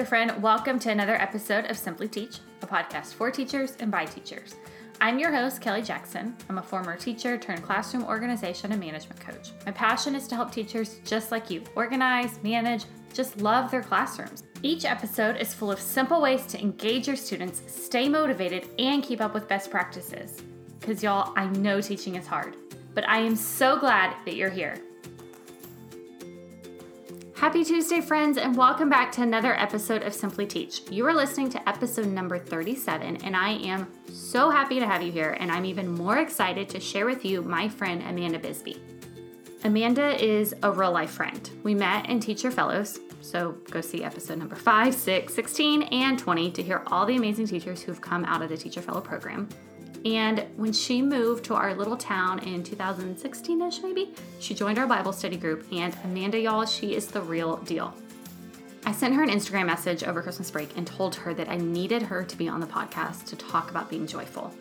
teacher friend. Welcome to another episode of Simply Teach, a podcast for teachers and by teachers. I'm your host, Kelly Jackson. I'm a former teacher turned classroom organization and management coach. My passion is to help teachers just like you organize, manage, just love their classrooms. Each episode is full of simple ways to engage your students, stay motivated, and keep up with best practices. Because, y'all, I know teaching is hard, but I am so glad that you're here. Happy Tuesday, friends, and welcome back to another episode of Simply Teach. You are listening to episode number 37, and I am so happy to have you here, and I'm even more excited to share with you my friend Amanda Bisbee. Amanda is a real life friend. We met in Teacher Fellows, so go see episode number 5, 6, 16, and 20 to hear all the amazing teachers who've come out of the Teacher Fellow program. And when she moved to our little town in 2016 ish, maybe, she joined our Bible study group. And Amanda, y'all, she is the real deal. I sent her an Instagram message over Christmas break and told her that I needed her to be on the podcast to talk about being joyful.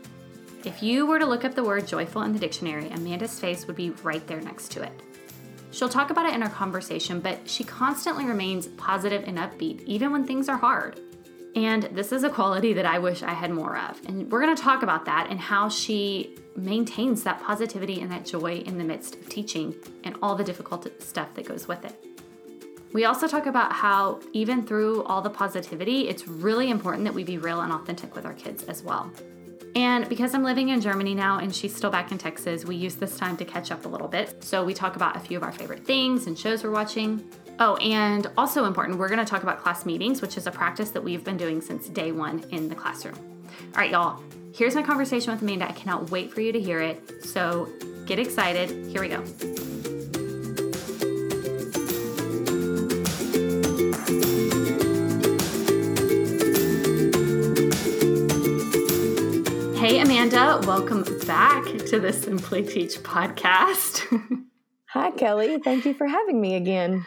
If you were to look up the word joyful in the dictionary, Amanda's face would be right there next to it. She'll talk about it in our conversation, but she constantly remains positive and upbeat, even when things are hard. And this is a quality that I wish I had more of. And we're going to talk about that and how she maintains that positivity and that joy in the midst of teaching and all the difficult stuff that goes with it. We also talk about how, even through all the positivity, it's really important that we be real and authentic with our kids as well. And because I'm living in Germany now and she's still back in Texas, we use this time to catch up a little bit. So we talk about a few of our favorite things and shows we're watching. Oh, and also important, we're going to talk about class meetings, which is a practice that we've been doing since day one in the classroom. All right, y'all, here's my conversation with Amanda. I cannot wait for you to hear it. So get excited. Here we go. Hey, Amanda, welcome back to the Simply Teach podcast. Hi, Kelly. Thank you for having me again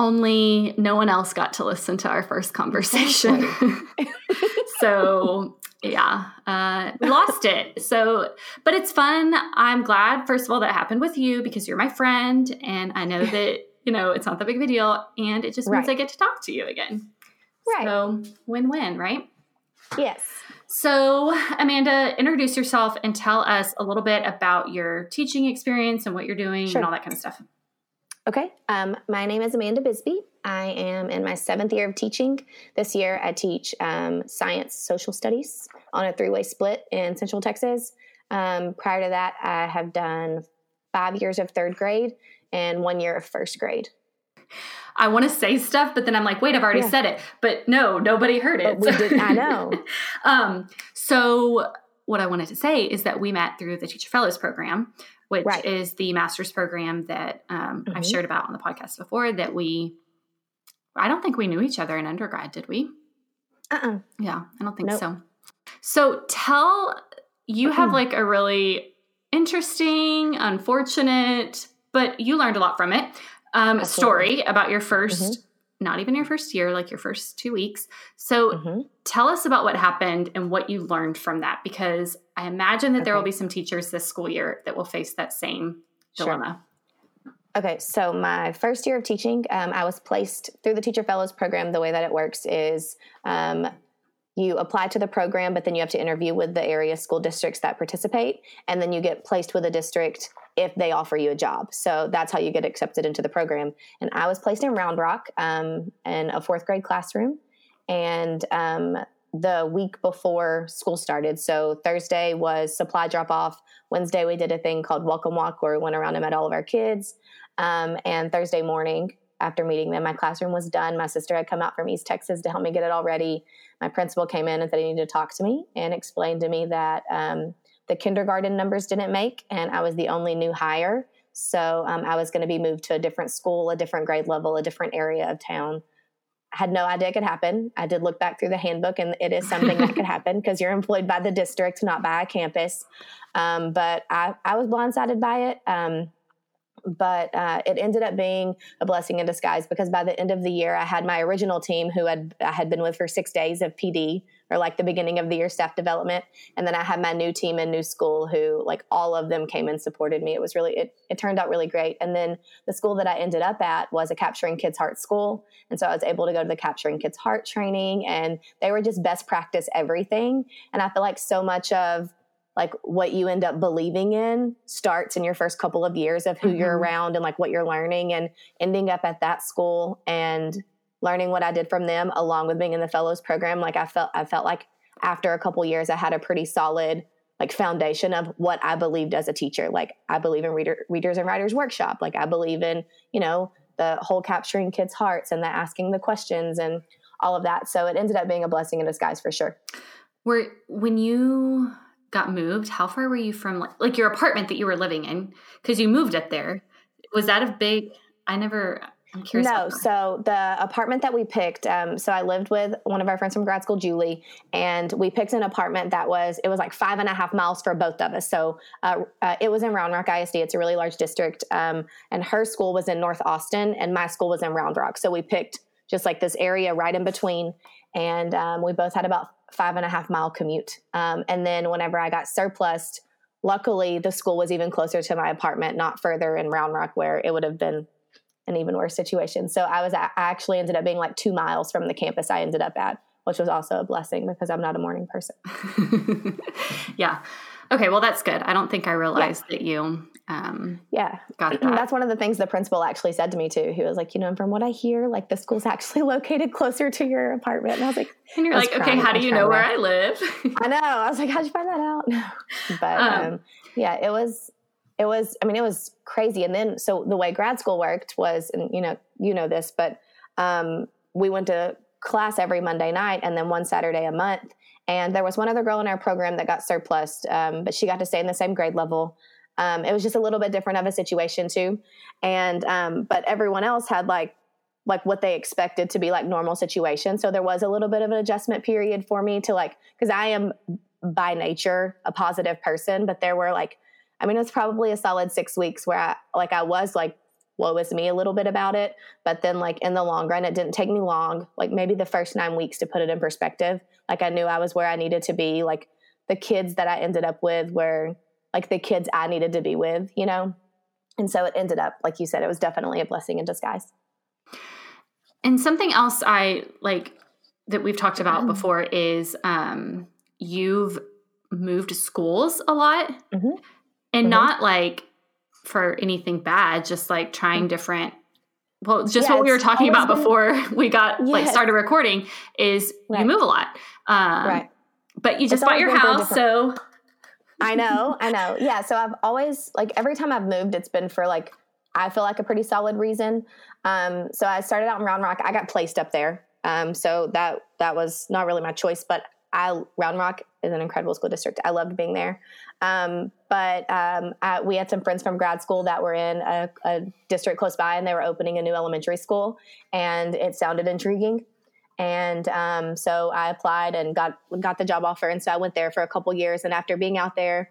only no one else got to listen to our first conversation. so yeah, uh, we lost it. So, but it's fun. I'm glad, first of all, that happened with you because you're my friend, and I know that you know it's not that big of a deal, and it just means right. I get to talk to you again. Right. So, win-win, right? Yes. So, Amanda, introduce yourself and tell us a little bit about your teaching experience and what you're doing sure. and all that kind of stuff. Okay. Um, my name is Amanda Bisbee. I am in my seventh year of teaching. This year, I teach um, science social studies on a three way split in Central Texas. Um, prior to that, I have done five years of third grade and one year of first grade. I want to say stuff, but then I'm like, wait, I've already yeah. said it. But no, nobody heard it. But we did. I know. um, so what I wanted to say is that we met through the Teacher Fellows program, which right. is the master's program that um, mm-hmm. I've shared about on the podcast before. That we, I don't think we knew each other in undergrad, did we? Uh uh-uh. uh Yeah, I don't think nope. so. So tell, you have like a really interesting, unfortunate, but you learned a lot from it. Um, story about your 1st mm-hmm not even your first year, like your first two weeks. So mm-hmm. tell us about what happened and what you learned from that, because I imagine that okay. there will be some teachers this school year that will face that same dilemma. Sure. Okay, so my first year of teaching, um, I was placed through the Teacher Fellows program. The way that it works is um, you apply to the program, but then you have to interview with the area school districts that participate, and then you get placed with a district if they offer you a job. So that's how you get accepted into the program. And I was placed in Round Rock um, in a fourth grade classroom. And um, the week before school started, so Thursday was supply drop off. Wednesday, we did a thing called Welcome Walk where we went around and met all of our kids. Um, and Thursday morning, after meeting them, my classroom was done. My sister had come out from East Texas to help me get it all ready. My principal came in and said he needed to talk to me and explained to me that um, the kindergarten numbers didn't make, and I was the only new hire. So um, I was going to be moved to a different school, a different grade level, a different area of town. I had no idea it could happen. I did look back through the handbook, and it is something that could happen because you're employed by the district, not by a campus. Um, but I, I was blindsided by it. Um, but uh, it ended up being a blessing in disguise because by the end of the year i had my original team who had i had been with for six days of pd or like the beginning of the year staff development. And then i had my new team in new school who like all of them came and supported me. It was really it, it turned out really great. And then the school that i ended up at was a capturing kids heart school. And so i was able to go to the capturing kids heart training and they were just best practice everything. And i feel like so much of like what you end up believing in starts in your first couple of years of who mm-hmm. you're around and like what you're learning and ending up at that school and learning what I did from them along with being in the fellows program. Like I felt I felt like after a couple years I had a pretty solid like foundation of what I believed as a teacher. Like I believe in reader readers and writers workshop. Like I believe in you know the whole capturing kids hearts and the asking the questions and all of that. So it ended up being a blessing in disguise for sure. Where when you got moved, how far were you from like, like your apartment that you were living in? Because you moved up there. Was that a big? I never. I'm curious. No, so the apartment that we picked. Um, so I lived with one of our friends from grad school, Julie, and we picked an apartment that was it was like five and a half miles for both of us. So uh, uh, it was in Round Rock ISD. It's a really large district, um, and her school was in North Austin, and my school was in Round Rock. So we picked just like this area right in between, and um, we both had about five and a half mile commute. Um, and then whenever I got surplused, luckily the school was even closer to my apartment, not further in Round Rock where it would have been an even worse situation. So I was I actually ended up being like two miles from the campus I ended up at, which was also a blessing because I'm not a morning person. yeah. Okay, well that's good. I don't think I realized yeah. that you um yeah got that. That's one of the things the principal actually said to me too. He was like, you know, from what I hear, like the school's actually located closer to your apartment. And I was like, and you're like, okay, how do you know where I live? I know. I was like, how'd you find that out? but um, um, yeah, it was it was I mean, it was crazy. And then so the way grad school worked was, and you know, you know this, but um, we went to class every Monday night and then one Saturday a month. And there was one other girl in our program that got surplused, um, but she got to stay in the same grade level. Um, it was just a little bit different of a situation too. And um, but everyone else had like like what they expected to be like normal situation. So there was a little bit of an adjustment period for me to like because I am by nature a positive person, but there were like I mean it was probably a solid six weeks where I like I was like woe is me a little bit about it. But then, like, in the long run, it didn't take me long, like maybe the first nine weeks to put it in perspective. Like, I knew I was where I needed to be. Like, the kids that I ended up with were like the kids I needed to be with, you know? And so it ended up, like you said, it was definitely a blessing in disguise. And something else I like that we've talked about mm-hmm. before is um, you've moved schools a lot mm-hmm. and mm-hmm. not like for anything bad, just like trying mm. different well, just yeah, what we were talking about been, before we got like started recording is right. you move a lot. Um, right. But you just it's bought your house, so I know, I know. Yeah, so I've always like every time I've moved, it's been for like I feel like a pretty solid reason. Um, so I started out in Round Rock. I got placed up there, um, so that that was not really my choice. But I Round Rock is an incredible school district. I loved being there. Um, but um, I, we had some friends from grad school that were in a, a, district close by, and they were opening a new elementary school, and it sounded intriguing. And um, so I applied and got got the job offer, and so I went there for a couple years. And after being out there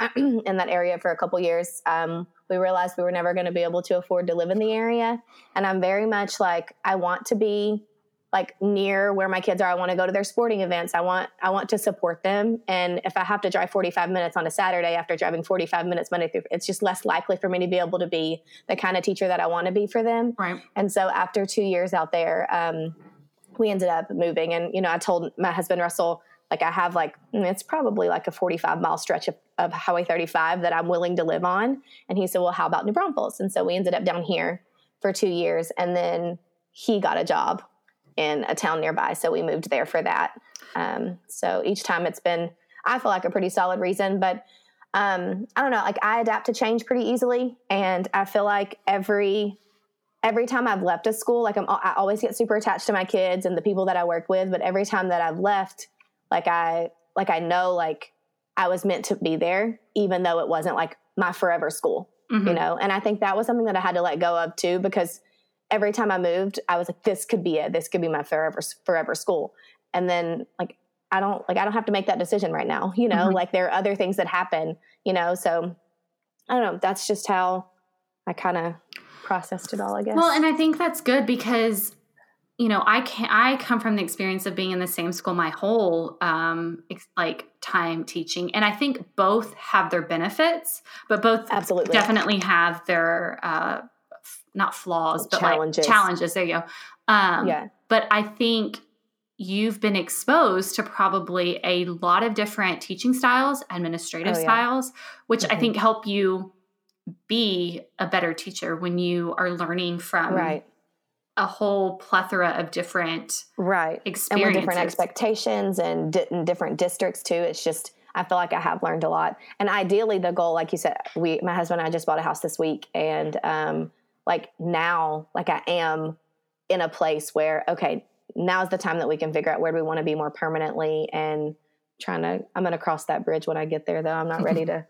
in that area for a couple years, um, we realized we were never going to be able to afford to live in the area. And I'm very much like I want to be like near where my kids are. I want to go to their sporting events. I want I want to support them. And if I have to drive 45 minutes on a Saturday after driving 45 minutes Monday through, it's just less likely for me to be able to be the kind of teacher that I want to be for them. Right. And so after two years out there, um, we ended up moving. And you know, I told my husband Russell, like I have like mm, it's probably like a 45 mile stretch of, of Highway 35 that I'm willing to live on. And he said, well, how about New Braunfels? And so we ended up down here for two years, and then he got a job in a town nearby. So we moved there for that. Um, so each time it's been, I feel like a pretty solid reason, but um, I don't know, like I adapt to change pretty easily. And I feel like every, every time I've left a school, like I'm, I always get super attached to my kids and the people that I work with. But every time that I've left, like I, like I know, like I was meant to be there, even though it wasn't like my forever school, mm-hmm. you know? And I think that was something that I had to let go of too, because every time I moved, I was like, this could be it. This could be my forever forever school. And then like I don't like I don't have to make that decision right now. You know, mm-hmm. like there are other things that happen. You know, so I don't know. That's just how I kind of processed it all, I guess. Well, and I think that's good because you know I can I come from the experience of being in the same school my whole um ex- like time teaching and I think both have their benefits but both absolutely definitely have their uh f- not flaws but Challenges. like challenges there you go um yeah, but I think you've been exposed to probably a lot of different teaching styles, administrative Oh, yeah. styles, which I Mhm. think help you be a better teacher when you are learning from right, a whole plethora of different right. experiences. And different expectations and di- in different districts too, it's just I feel like I have learned a lot. And ideally, the goal, like you said, we my husband and I just bought a house this week, and um, like now, like I am in a place where okay, now is the time that we can figure out where do we want to be more permanently and trying to. I'm going to cross that bridge when I get there, though. I'm not ready to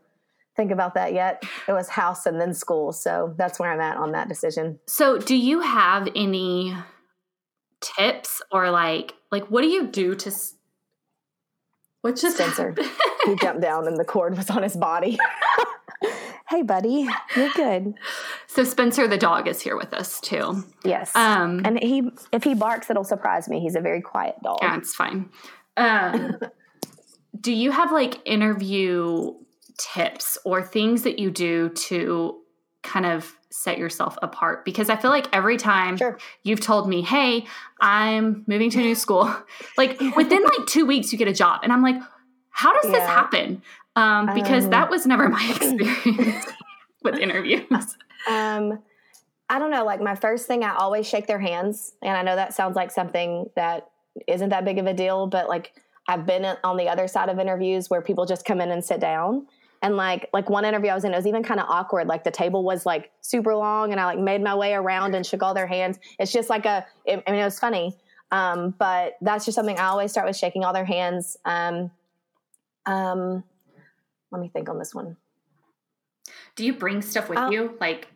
think about that yet. It was house and then school, so that's where I'm at on that decision. So, do you have any tips or like like what do you do to s- what just Spencer. he jumped down and the cord was on his body. hey, buddy, you're good. so Spencer the dog is here with us too. Yes. Um and he, if he barks, it'll surprise me. He's a very quiet dog. Yeah, it's fine. Um, do you have like interview tips or things that you do to kind of set yourself apart? Because I feel like every time Sure. you've told me, hey, I'm moving to a new school, like within like two weeks, you get a job. And I'm like, how does this happen? Um, because Um, that was never my experience with interviews. Um, I don't know. Like my first thing, I always shake their hands, and I know that sounds like something that isn't that big of a deal, but like I've been on the other side of interviews where people just come in and sit down. And like like one interview I was in, it was even kind of awkward. Like the table was like super long, and I like made my way around and shook all their hands. It's just like a. It, I mean, it was funny, um, but that's just something I always start with shaking all their hands. Um, um, let me think on this one. Do you bring stuff with Uh, you? Like,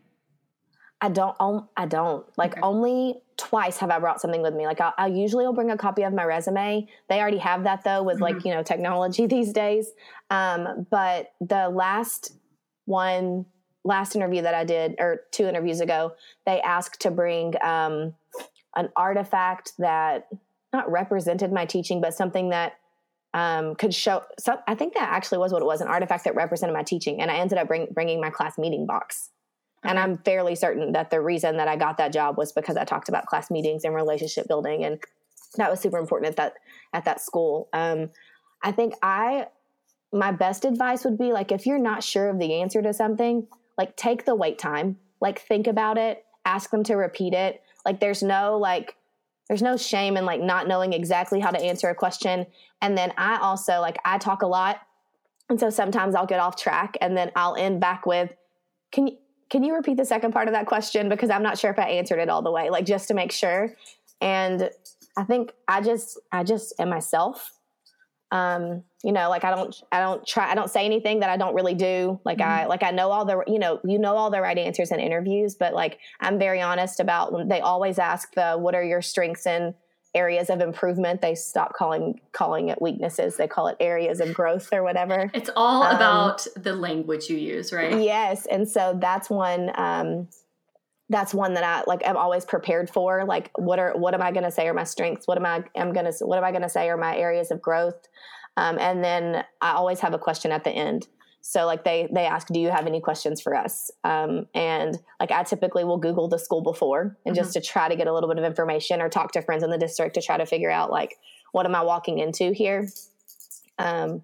I don't. Um, I don't. Like Okay. only twice have I brought something with me. Like I'll, I usually will bring a copy of my resume. They already have that though, with like you know technology these days. Um, but the last one, last interview that I did, or two interviews ago, they asked to bring um, an artifact that not represented my teaching, but something that um, could show. So I think that actually was what it was, an artifact that represented my teaching, and I ended up bring, bringing my class meeting box. And I'm fairly certain that the reason that I got that job was because I talked about class meetings and relationship building, and that was super important at that at that school. Um, I think I my best advice would be like if you're not sure of the answer to something, like take the wait time, like think about it, ask them to repeat it. Like there's no like there's no shame in like not knowing exactly how to answer a question. And then I also like I talk a lot, and so sometimes I'll get off track, and then I'll end back with, "Can you can you repeat the second part of that question because I'm not sure if I answered it all the way, like just to make sure." And I think I just I just am myself. Um, you know, like I don't I don't try I don't say anything that I don't really do. Like I like I know all the you know you know all the right answers in interviews, but like I'm very honest about when they always ask the what are your strengths and areas of improvement. They stop calling calling it weaknesses. They call it areas of growth or whatever. it's all Um, about the language you use, right? Yes, and so that's one. Um, that's one that I like. I'm always prepared for. Like, what are what am I going to say are my strengths? What am I am going to what am I going to say are my areas of growth? Um, and then I always have a question at the end. So like they they ask, do you have any questions for us? Um, and like I typically will Google the school before and just to try to get a little bit of information or talk to friends in the district to try to figure out like what am I walking into here. Um,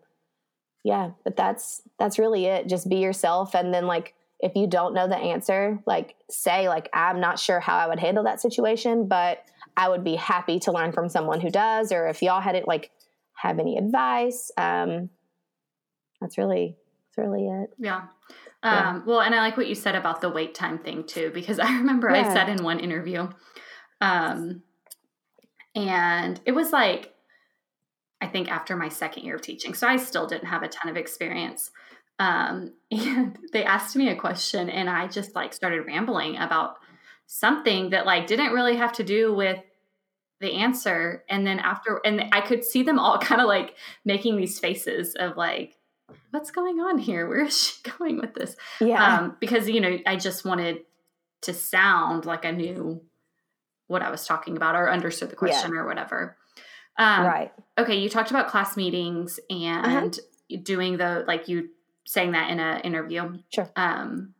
yeah but that's that's really it just be yourself and then like if you don't know the answer like say like i'm not sure how i would handle that situation but i would be happy to learn from someone who does or if y'all had it like have any advice um that's really really it Yeah. Yeah. Um, well, and I like what you said about the wait time thing too, because I remember I said in one interview, um, and it was like, I think after my second year of teaching, so I still didn't have a ton of experience. Um, and they asked me a question, and I just like started rambling about something that like didn't really have to do with the answer. And then after, and I could see them all kind of like making these faces of like, what's going on here? Where is she going with this? yeah Um, because you know, I just wanted to sound like I knew what I was talking about or understood the question yeah. or whatever. Um, right. Okay, you talked about class meetings and uh-huh. doing the like you saying that in an interview. Sure. Um,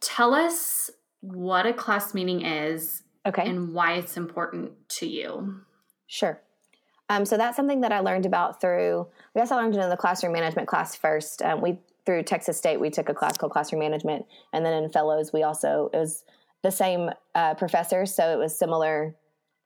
tell us what a class meeting is. Okay. And why it's important to you. Sure. Um, so that's something that I learned about through. I guess I learned it in the classroom management class first. Um, we through Texas State we took a class called classroom management, and then in fellows we also it was the same uh, professor, so it was similar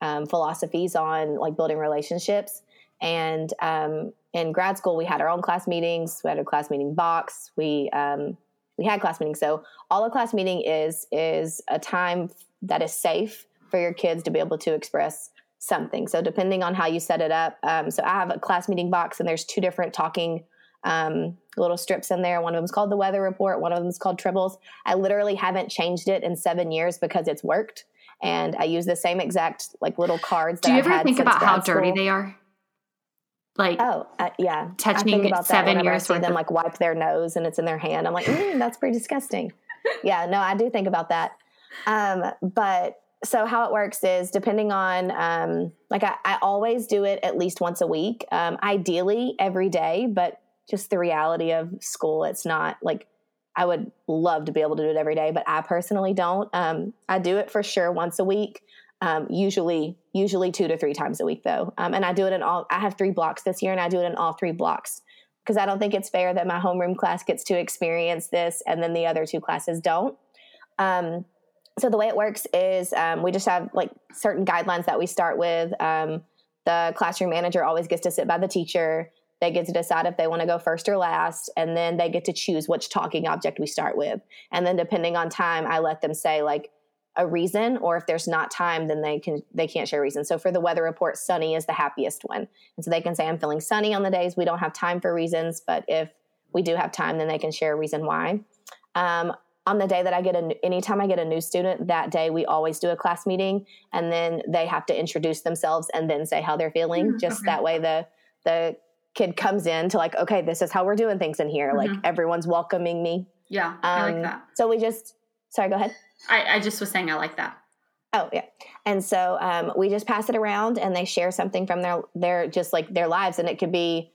um, philosophies on like building relationships. And um, in grad school, we had our own class meetings. We had a class meeting box. We um, we had class meetings. So all a class meeting is is a time that is safe for your kids to be able to express something. So depending on how you set it up, um, so I have a class meeting box, and there's two different talking um, little strips in there. One of them is called the weather report. One of them is called Tribbles. I literally haven't changed it in seven years because it's worked, and I use the same exact like little cards. Do you ever think about how dirty they are? Like oh uh, yeah, touching about seven years. I see them like wipe their nose and it's in their hand. I'm like, mm, that's pretty disgusting. yeah, no, I do think about that. Um, but so how it works is depending on um, like I, I, always do it at least once a week um, ideally every day but just the reality of school. It's not like I would love to be able to do it every day, but I personally don't. Um, I do it for sure once a week. Um, usually, usually two to three times a week though. Um, and I do it in all. I have three blocks this year, and I do it in all three blocks because I don't think it's fair that my homeroom class gets to experience this and then the other two classes don't. Um, so the way it works is um, we just have like certain guidelines that we start with. Um, the classroom manager always gets to sit by the teacher they get to decide if they want to go first or last, and then they get to choose which talking object we start with. And then depending on time, I let them say like a reason, or if there's not time, then they can they can't share reasons. So for the weather report, sunny is the happiest one, and so they can say I'm feeling sunny on the days we don't have time for reasons, but if we do have time, then they can share a reason why. Um, on the day that I get a, anytime I get a new student, that day we always do a class meeting, and then they have to introduce themselves and then say how they're feeling. Mm, just okay. that way, the the kid comes in to like, okay, this is how we're doing things in here. Mm-hmm. Like everyone's welcoming me. Yeah, um, I like um, that. So we just, sorry, go ahead. I, I just was saying I like that. Oh yeah, and so um, we just pass it around, and they share something from their their just like their lives, and it could be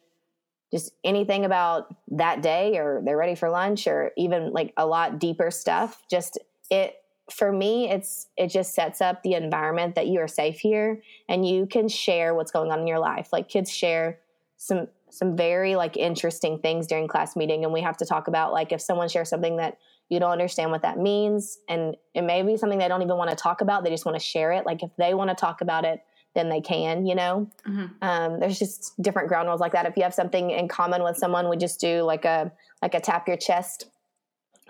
just anything about that day, or they're ready for lunch, or even like a lot deeper stuff. Just it for me, it's it just sets up the environment that you are safe here, and you can share what's going on in your life. Like kids share some some very like interesting things during class meeting and we have to talk about like if someone shares something that you don't understand what that means and it may be something they don't even want to talk about they just want to share it like if they want to talk about it then they can you know mm-hmm. um, there's just different ground rules like that if you have something in common with someone we just do like a like a tap your chest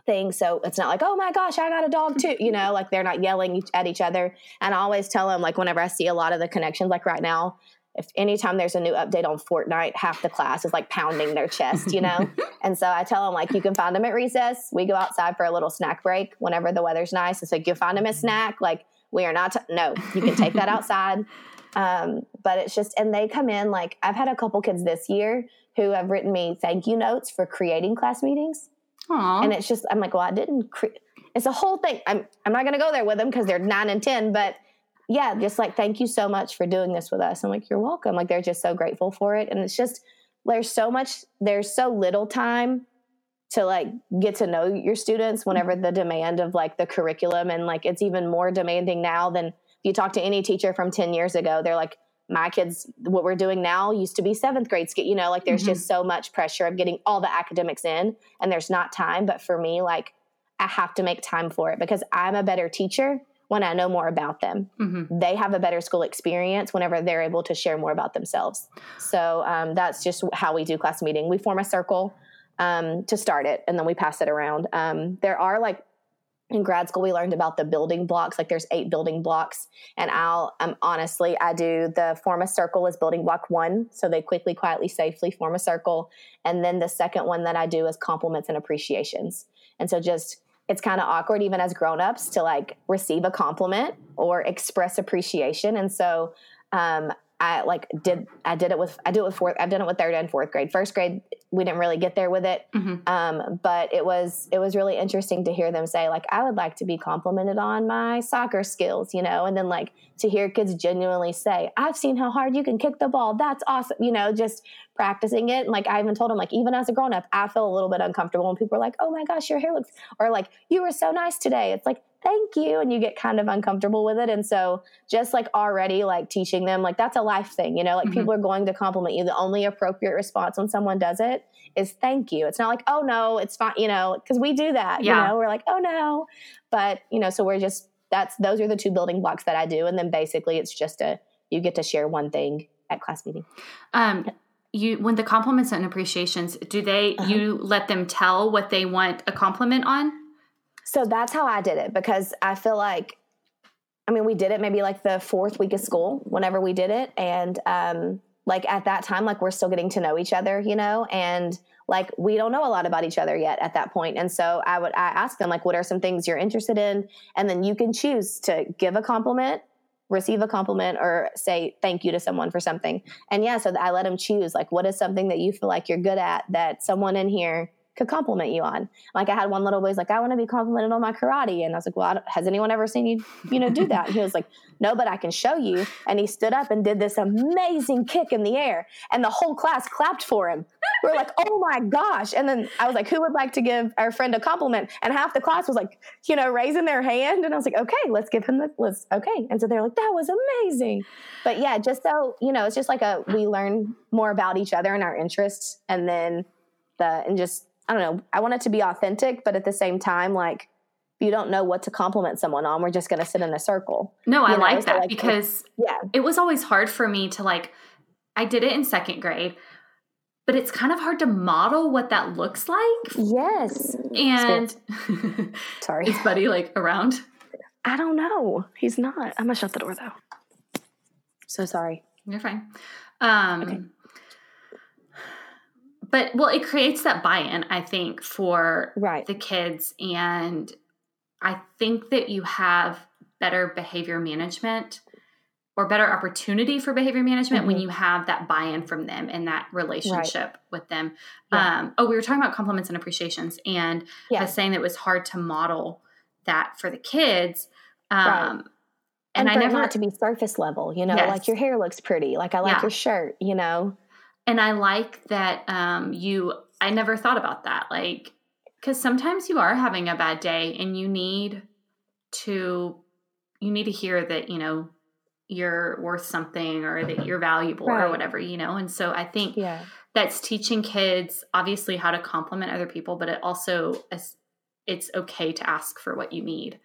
thing so it's not like oh my gosh i got a dog too you know like they're not yelling at each other and i always tell them like whenever i see a lot of the connections like right now if anytime there's a new update on Fortnite, half the class is like pounding their chest, you know? and so I tell them, like, you can find them at recess. We go outside for a little snack break whenever the weather's nice. It's like, you find them a snack. Like, we are not, t- no, you can take that outside. Um, but it's just, and they come in, like, I've had a couple kids this year who have written me thank you notes for creating class meetings. Aww. And it's just, I'm like, well, I didn't create, it's a whole thing. I'm, I'm not going to go there with them because they're nine and 10, but yeah, just like, thank you so much for doing this with us. I'm like, you're welcome. Like, they're just so grateful for it. And it's just, there's so much, there's so little time to like get to know your students whenever mm-hmm. the demand of like the curriculum and like it's even more demanding now than you talk to any teacher from 10 years ago they're like my kids what we're doing now used to be seventh grade you know like there's mm-hmm. just so much pressure of getting all the academics in and there's not time but for me like i have to make time for it because i'm a better teacher when I know more about them. Mm-hmm. They have a better school experience whenever they're able to share more about themselves. So um, that's just how we do class meeting. We form a circle um, to start it, and then we pass it around. Um, there are like in grad school we learned about the building blocks like there's eight building blocks. And i'll um, honestly i do the form a circle is building block one so they quickly quietly safely form a circle. And then the second one that i do is compliments and appreciations. And so just it's kind of awkward even as grown-ups to like receive a compliment or express appreciation. And so um, I like did I did it with I do it with fourth I've done it with third and fourth grade. First grade we didn't really get there with it. Mm-hmm. Um, but it was it was really interesting to hear them say like I would like to be complimented on my soccer skills, you know, and then like to hear kids genuinely say I've seen how hard you can kick the ball. That's awesome, you know, just practicing it. And like I even told them like even as a grown up, I feel a little bit uncomfortable when people are like, oh my gosh, your hair looks or like you were so nice today. It's like thank you. And you get kind of uncomfortable with it. And so just like already like teaching them like that's a life thing you know? Like mm-hmm. people are going to compliment you. The only appropriate response when someone does it is thank you. It's not like oh no it's fine you know? Because we do that yeah. you know? We're like oh no. But you know so we're just that's those are the two building blocks that i do. And then basically it's just a you get to share one thing at class meeting. Um you when the compliments and appreciations do they uh-huh. you let them tell what they want a compliment on so that's how I did it because I feel like, I mean, we did it maybe like the fourth week of school whenever we did it. And um, like at that time, like we're still getting to know each other, you know, and like we don't know a lot about each other yet at that point. And so I would, I ask them, like, what are some things you're interested in? And then you can choose to give a compliment receive a compliment or say thank you to someone for something. And yeah, so I let them choose like what is something that you feel like you're good at that someone in here could compliment you on. Like I had one little boy's like, I want to be complimented on my karate, and I was like, Well, has anyone ever seen you, you know, do that? And he was like, No, but I can show you. And he stood up and did this amazing kick in the air, and the whole class clapped for him. We are like, Oh my gosh! And then I was like, Who would like to give our friend a compliment? And half the class was like, you know, raising their hand, and I was like, Okay, let's give him the let's okay. And so they're like, That was amazing. But yeah, just so you know, it's just like a we learn more about each other and our interests, and then the and just I don't know, I want it to be authentic, but at the same time, like you don't know what to compliment someone on, we're just going to sit in a circle. No, I know? like so that like, because yeah, it was always hard for me to like. I did it in second grade, but it's kind of hard to model what that looks like. Yes, and sorry, is Buddy like around? I don't know. He's not. I'm gonna shut the door though. So sorry. You're fine. Um, okay but well it creates that buy-in i think for right. the kids and i think that you have better behavior management or better opportunity for behavior management mm-hmm. when you have that buy-in from them and that relationship right. with them yeah. um, oh we were talking about compliments and appreciations and yeah. i was saying that it was hard to model that for the kids um, right. and, and I never not to be surface level, you know, yes. like your hair looks pretty, like I like yeah. your shirt, you know and I like that um, you. I never thought about that, like because sometimes you are having a bad day and you need to you need to hear that you know you're worth something or that you're valuable right. or whatever you know and so i think yeah. that's teaching kids obviously how to compliment other people but it also it's okay to ask for what you need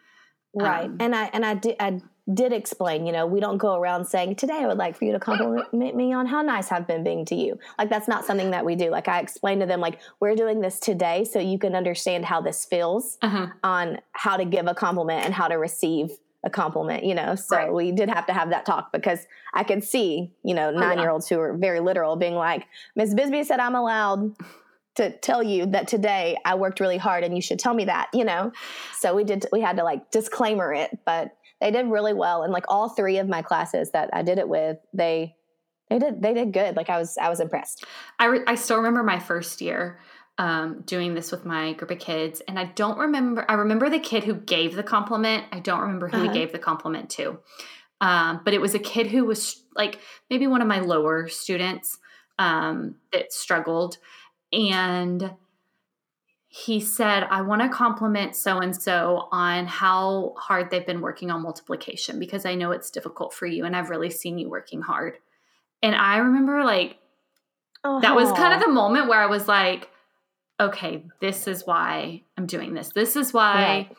right um, and i and i did i did explain, you know, we don't go around saying, Today I would like for you to compliment me on how nice I've been being to you. Like, that's not something that we do. Like, I explained to them, like, we're doing this today so you can understand how this feels uh-huh. on how to give a compliment and how to receive a compliment, you know. So right. we did have to have that talk because I could see, you know, oh, nine year olds who are very literal being like, Miss Bisbee said I'm allowed to tell you that today I worked really hard and you should tell me that, you know. So we did we had to like disclaimer it, but they did really well and like all three of my classes that i did it with they they did they did good like i was i was impressed i, re- I still remember my first year um, doing this with my group of kids and i don't remember i remember the kid who gave the compliment i don't remember who uh-huh. he gave the compliment to um, but it was a kid who was like maybe one of my lower students um, that struggled and he said, I want to compliment so and so on how hard they've been working on multiplication because I know it's difficult for you and I've really seen you working hard. And I remember like uh-huh. that was kind of the moment where I was like, okay, this is why I'm doing this. This is why, right.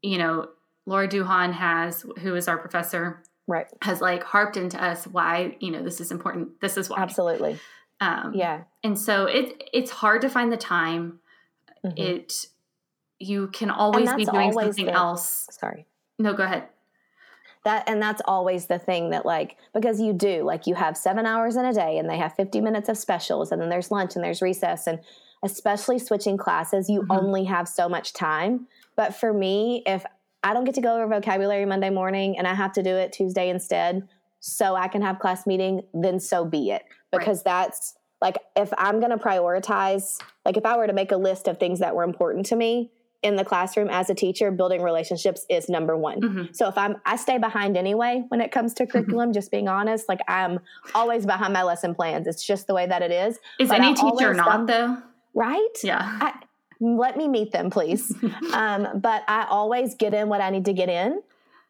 you know, Laura Duhan has, who is our professor, right, has like harped into us why, you know, this is important. This is why. Absolutely. Um, yeah. And so it it's hard to find the time mm-hmm. it you can always be doing always something the, else. Sorry. No, go ahead. That and that's always the thing that like because you do like you have 7 hours in a day and they have 50 minutes of specials and then there's lunch and there's recess and especially switching classes you mm-hmm. only have so much time. But for me if I don't get to go over vocabulary Monday morning and I have to do it Tuesday instead so I can have class meeting then so be it because right. that's like if I'm going to prioritize, like if I were to make a list of things that were important to me in the classroom as a teacher, building relationships is number one. Mm-hmm. So if I'm, I stay behind anyway when it comes to curriculum, just being honest, like I'm always behind my lesson plans. It's just the way that it is. Is But any I've teacher not though? Right? Yeah. I, let me meet them, please. um, but I always get in what I need to get in.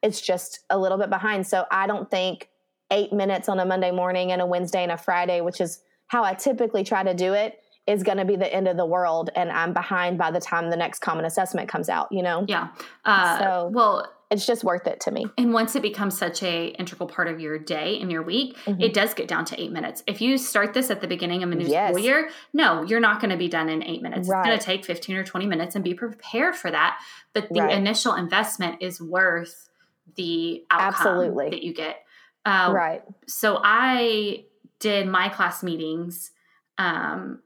It's just a little bit behind. So I don't think eight minutes on a Monday morning and a Wednesday and a Friday, which is how I typically try to do it, is going to be the end of the world. And I'm behind by the time the next common assessment comes out, you know? Yeah. Uh, So- well, It's just worth it to me. and once it becomes such a integral part of your day and your week, Mhm. it does get down to eight minutes. If you start this at the beginning of a new Yes. school year, no, you're not going to be done in eight minutes. It's going to take 15 or 20 minutes and be prepared for that. But the Right. initial investment is worth the outcome Absolutely. that you get. Uh, right. so I did my class meetings. Um,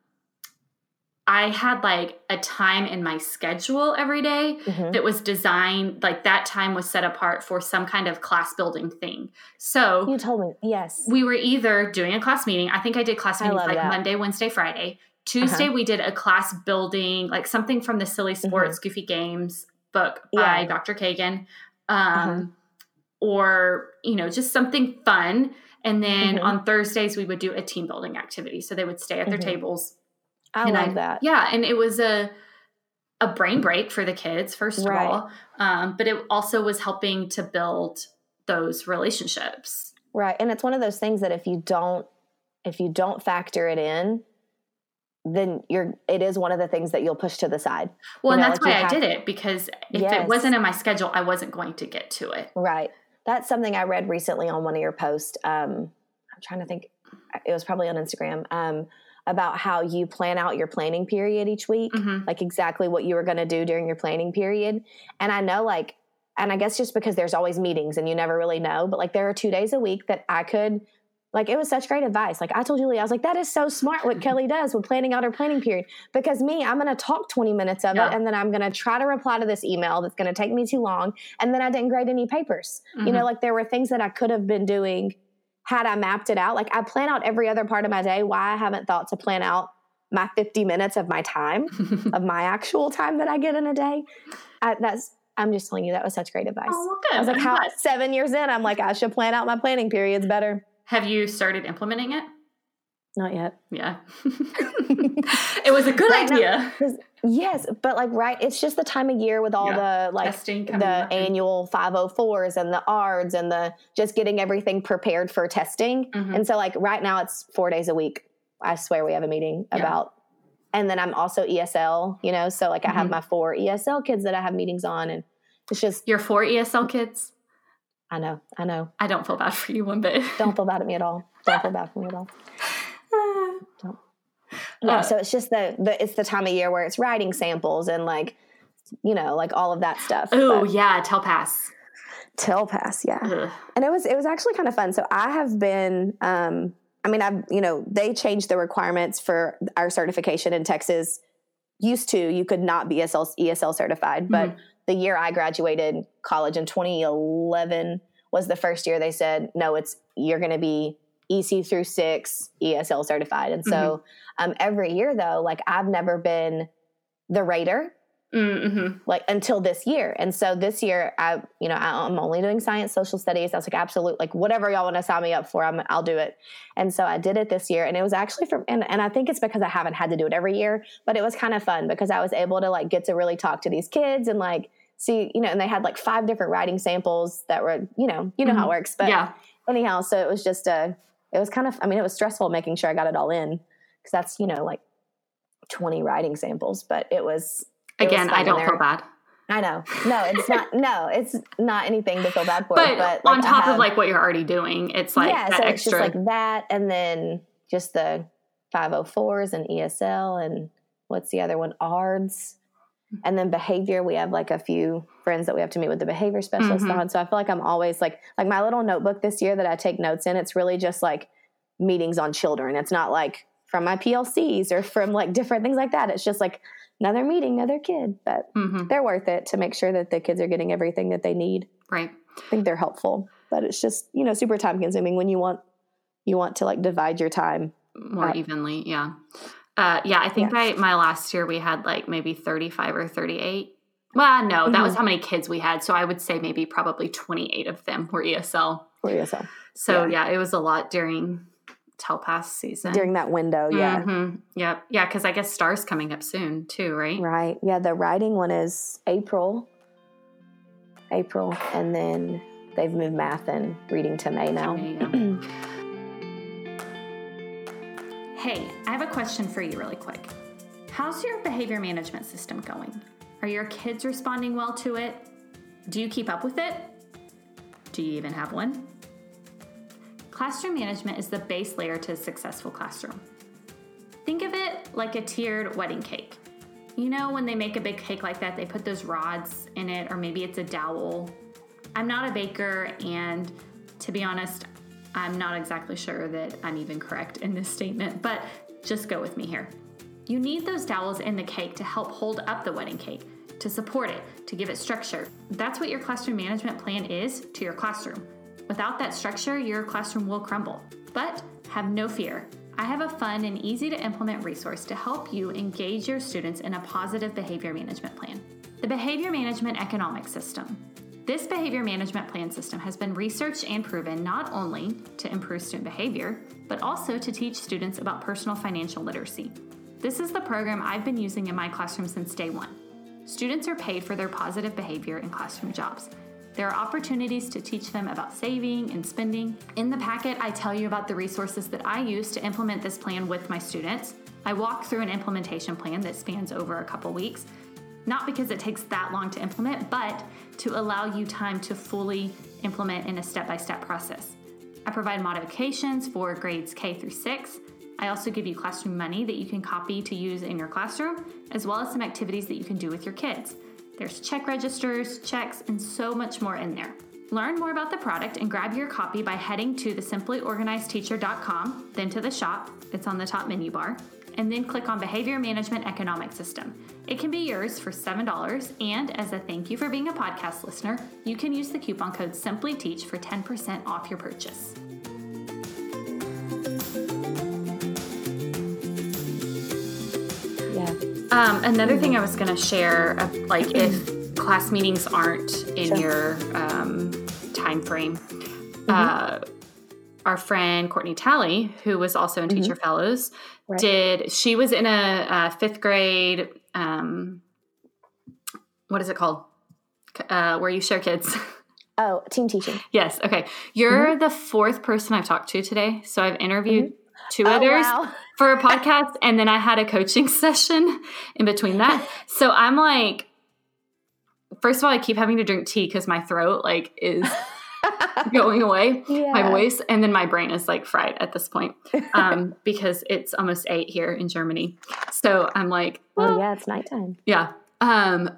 I had like a time in my schedule every day Mhm. that was designed, like that time was set apart for some kind of class building thing. So You told me. Yes. we were either doing a class meeting. I think I did class meetings like that. Uh-huh. Monday, Wednesday, Friday. Tuesday, we did a class building, like something from the Silly Sports Goofy Games book by Mm-hmm. Yeah. Dr. Kagan. Um, Uh-huh. Or, you know, just something fun. And then Mhm. on Thursdays, we would do a team building activity. So they would stay at their Mhm. tables. I and love that. Yeah. And it was a, a brain break for the kids, first Right. of all. Um, but it also was helping to build those relationships. Right. And it's one of those things that if you don't if you don't factor it in, then you're it is one of the things that you'll push to the side. Well, You and that's like why I did it because if it wasn't in my schedule, I wasn't going to get to it. Right. That's something I read recently on one of your posts. Um, I'm trying to think. It was probably on Instagram um, about how you plan out your planning period each week, Mhm. like exactly what you were going to do during your planning period. And I know, like, and I guess just because there's always meetings and you never really know, but like there are two days a week that I could. Like it was such great advice. Like I told Julie, I was like, "That is so smart what Kelly does with planning out her planning period." Because me, I'm going to talk 20 minutes of Yeah. it, and then I'm going to try to reply to this email that's going to take me too long, and then I didn't grade any papers. You know, Mhm. like there were things that I could have been doing had I mapped it out. Like I plan out every other part of my day. Why I haven't thought to plan out my 50 minutes of my time, of my actual time that I get in a day. I, that's, I'm just telling you, that was such great advice. Oh, good. I was like, how seven years in, I'm like, I should plan out my planning periods better. Have you started implementing it? Not yet. Yeah. it was a good Right now- yes, but like, right, it's just the time of year with all the like Testing the up. annual 504s and the ARDs and the just getting everything prepared for testing. Mhm. And so, like, right now it's four days a week. I swear we have a meeting Yeah. about, and then I'm also ESL, you know, so like I have Mhm. my four ESL kids that I have meetings on. And it's just, Your four ESL kids? I know, I know. I don't feel bad for you one bit. Don't feel bad at me at all. Don't feel bad for me at all. Yeah. Uh, so it's just the, the, it's the time of year where it's writing samples and like, you know, like all of that stuff. oh, yeah. Tell pass. TELPAS, yeah. Ugh. and it was it was actually kind of fun. So I have been, um, I mean, I've you know they changed the requirements for our certification in Texas. Used to you could not be ESL, ESL certified, but the year I graduated college in 2011 was the first year they said no, it's you're going to be EC through six ESL certified. And so um, every year though, like I've never been the rater Mm-hmm. like until this year. And so this year, I, you know, I, I'm only doing science, social studies. I was like, absolute, like whatever y'all want to sign me up for, I'm, I'll do it. And so I did it this year, and it was actually from, and, and I think it's because I haven't had to do it every year, but it was kind of fun because I was able to like get to really talk to these kids and like see, you know, and they had like five different writing samples that were, you know, you know how it works. But yeah. anyhow, so it was just a, it was kind of, I mean, it was stressful making sure I got it all in because that's, you know, like 20 writing samples, but it was, it Again, fun I don't feel bad. I know. No, it's not. No, it's not anything to feel bad for. But, But, on like, I top have- of like what you're already doing, it's like yeah, that so it's just like that, and then just the 504s and ESL, and what's the other one? ARDS, and then behavior. We have like a few friends that we have to meet with the behavior specialist Mhm. on. So I feel like I'm always like like my little notebook this year that I take notes in. It's really just like meetings on children. It's not like from my PLCs or from like different things like that. It's just like another meeting, another kid, but Mhm. they're worth it to make sure that the kids are getting everything that they need. Right. I think they're helpful, but it's just you know super time consuming when you want you want to like divide your time more evenly. Yeah. Uh, yeah, I think yeah. by my last year we had like maybe 35 or 38. Well, no, mm-hmm. that was mm-hmm. how many kids we had. So I would say maybe probably 28 of them were ESL. Were ESL. So yeah. yeah, it was a lot during TELPAS season. During that window, yeah. Mm-hmm. Yep. Yeah, because I guess STAAR's coming up soon too, right? Right. Yeah, the writing one is April. April. And then they've moved math and reading to May now. Hey, I have a question for you, really quick. How's your behavior management system going? Are your kids responding well to it? Do you keep up with it? Do you even have one? Classroom management is the base layer to a successful classroom. Think of it like a tiered wedding cake. You know, when they make a big cake like that, they put those rods in it, or maybe it's a dowel. I'm not a baker, and to be honest, I'm not exactly sure that I'm even correct in this statement, but just go with me here. You need those dowels in the cake to help hold up the wedding cake, to support it, to give it structure. That's what your classroom management plan is to your classroom. Without that structure, your classroom will crumble. But have no fear. I have a fun and easy to implement resource to help you engage your students in a positive behavior management plan. The Behavior Management Economic System. This behavior management plan system has been researched and proven not only to improve student behavior, but also to teach students about personal financial literacy. This is the program I've been using in my classroom since day one. Students are paid for their positive behavior in classroom jobs. There are opportunities to teach them about saving and spending. In the packet, I tell you about the resources that I use to implement this plan with my students. I walk through an implementation plan that spans over a couple weeks not because it takes that long to implement, but to allow you time to fully implement in a step by step process. I provide modifications for grades K through 6. I also give you classroom money that you can copy to use in your classroom, as well as some activities that you can do with your kids. There's check registers, checks, and so much more in there. Learn more about the product and grab your copy by heading to the simplyorganizedteacher.com, then to the shop, it's on the top menu bar, and then click on Behavior Management Economic System. It can be yours for $7, and as a thank you for being a podcast listener, you can use the coupon code SimplyTeach for 10% off your purchase. Yeah. Um, another thing I was going to share, uh, like if class meetings aren't in sure. your um, time frame, mm-hmm. uh, our friend Courtney Talley, who was also in mm-hmm. Teacher Fellows, right. did she was in a, a fifth grade. Um, what is it called? Uh, where you share kids. Oh, team teaching. yes. Okay. You're mm-hmm. the fourth person I've talked to today. So I've interviewed mm-hmm. two oh, others wow. for a podcast, and then I had a coaching session in between that. So I'm like, first of all, I keep having to drink tea because my throat like is going away, yeah. my voice, and then my brain is like fried at this point um, because it's almost eight here in Germany. So I'm like, well, oh yeah, it's nighttime. Yeah. Um,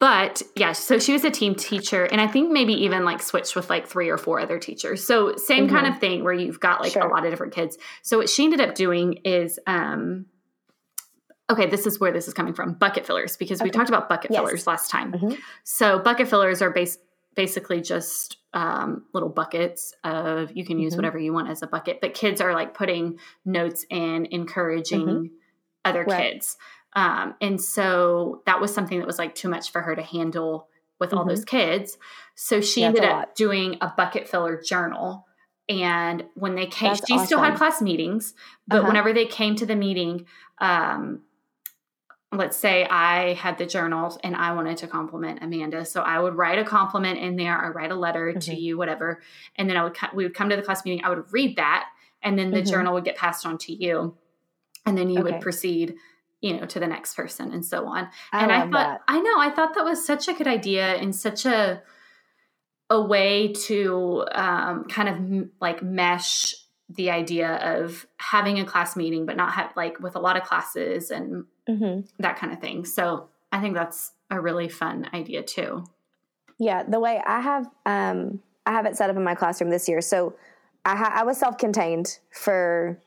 but yeah, so she was a team teacher, and I think maybe even like switched with like three or four other teachers. So same mm-hmm. kind of thing where you've got like sure. a lot of different kids. So what she ended up doing is, um, okay, this is where this is coming from bucket fillers because okay. we talked about bucket yes. fillers last time. Mm-hmm. So bucket fillers are based basically just um, little buckets of you can use mm-hmm. whatever you want as a bucket but kids are like putting notes in encouraging mm-hmm. other right. kids um, and so that was something that was like too much for her to handle with mm-hmm. all those mm-hmm. kids so she yeah, ended up lot. doing a bucket filler journal and when they came That's she awesome. still had class meetings but uh-huh. whenever they came to the meeting um, let's say I had the journals and I wanted to compliment Amanda. So I would write a compliment in there or write a letter mm-hmm. to you, whatever. And then I would, we would come to the class meeting. I would read that and then the mm-hmm. journal would get passed on to you. And then you okay. would proceed, you know, to the next person and so on. I and I thought, that. I know, I thought that was such a good idea and such a, a way to um, kind of like mesh the idea of having a class meeting, but not have like with a lot of classes and mm-hmm. that kind of thing. So I think that's a really fun idea too. Yeah, the way I have um, I have it set up in my classroom this year. So I, ha- I was self contained for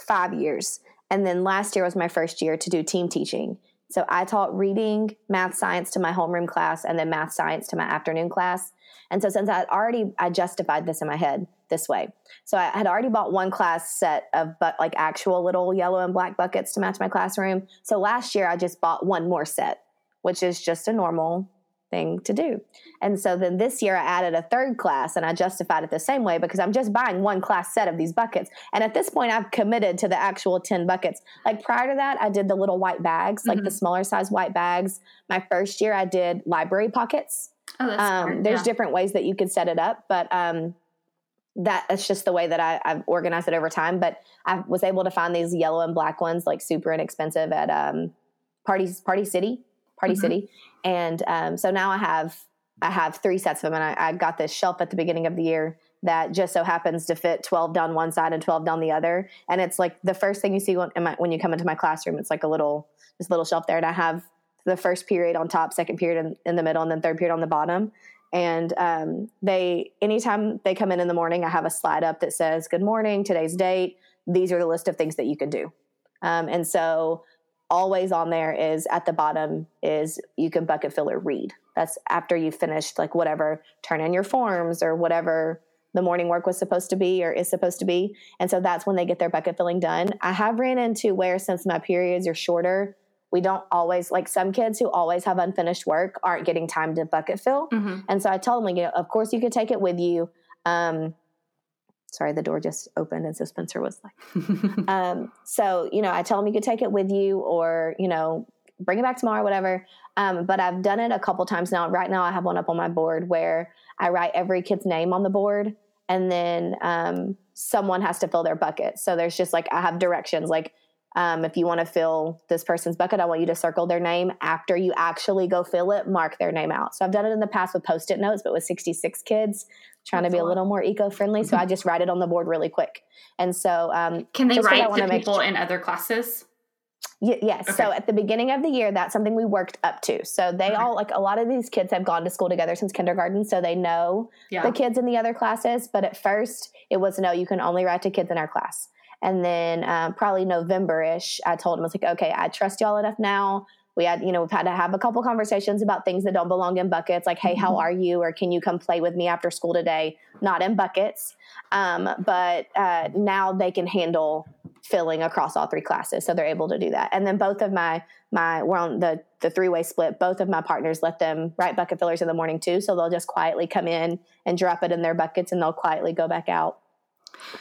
five years, and then last year was my first year to do team teaching. So I taught reading, math, science to my homeroom class, and then math, science to my afternoon class. And so since I had already, I justified this in my head this way. So I had already bought one class set of but like actual little yellow and black buckets to match my classroom. So last year I just bought one more set, which is just a normal thing to do. And so then this year I added a third class and I justified it the same way because I'm just buying one class set of these buckets. And at this point I've committed to the actual 10 buckets. Like prior to that, I did the little white bags, like mm-hmm. the smaller size white bags. My first year I did library pockets. Oh, that's um, there's yeah. different ways that you could set it up, but um, that that's just the way that I, have organized it over time. But I was able to find these yellow and black ones like super inexpensive at um, parties Party City, Party mm-hmm. City, and um, so now I have I have three sets of them, and I, I, got this shelf at the beginning of the year that just so happens to fit 12 down one side and 12 down the other, and it's like the first thing you see when, my, when you come into my classroom. It's like a little this little shelf there, and I have the first period on top, second period in, in the middle, and then third period on the bottom. And um, they, anytime they come in in the morning, I have a slide up that says, "Good morning, today's date. These are the list of things that you can do." Um, and so, always on there is at the bottom is you can bucket filler read. That's after you finished like whatever, turn in your forms or whatever the morning work was supposed to be or is supposed to be. And so that's when they get their bucket filling done. I have ran into where since my periods are shorter, we don't always like some kids who always have unfinished work aren't getting time to bucket fill. Mm-hmm. And so I tell them, like, you know, of course you could take it with you. Um, sorry, the door just opened, and so Spencer was like, um, so you know, I tell them you could take it with you, or you know, bring it back tomorrow, whatever. Um, but I've done it a couple times now. Right now, I have one up on my board where I write every kid's name on the board, and then um, someone has to fill their bucket. So there's just like I have directions, like um, if you want to fill this person's bucket, I want you to circle their name. After you actually go fill it, mark their name out. So I've done it in the past with post it notes, but with 66 kids, trying That's to be a little more eco friendly. So I just write it on the board really quick. And so, um, can they write to people sure. in other classes? Y- yes. Okay. So at the beginning of the year, that's something we worked up to. So they okay. all, like a lot of these kids have gone to school together since kindergarten. So they know yeah. the kids in the other classes. But at first, it was no, you can only write to kids in our class. And then um, probably November ish, I told him, I was like, okay, I trust y'all enough now. We had, you know, we've had to have a couple conversations about things that don't belong in buckets, like, hey, how mm-hmm. are you? Or can you come play with me after school today? Not in buckets. Um, but uh, now they can handle filling across all three classes so they're able to do that and then both of my my we're on the the three way split both of my partners let them write bucket fillers in the morning too so they'll just quietly come in and drop it in their buckets and they'll quietly go back out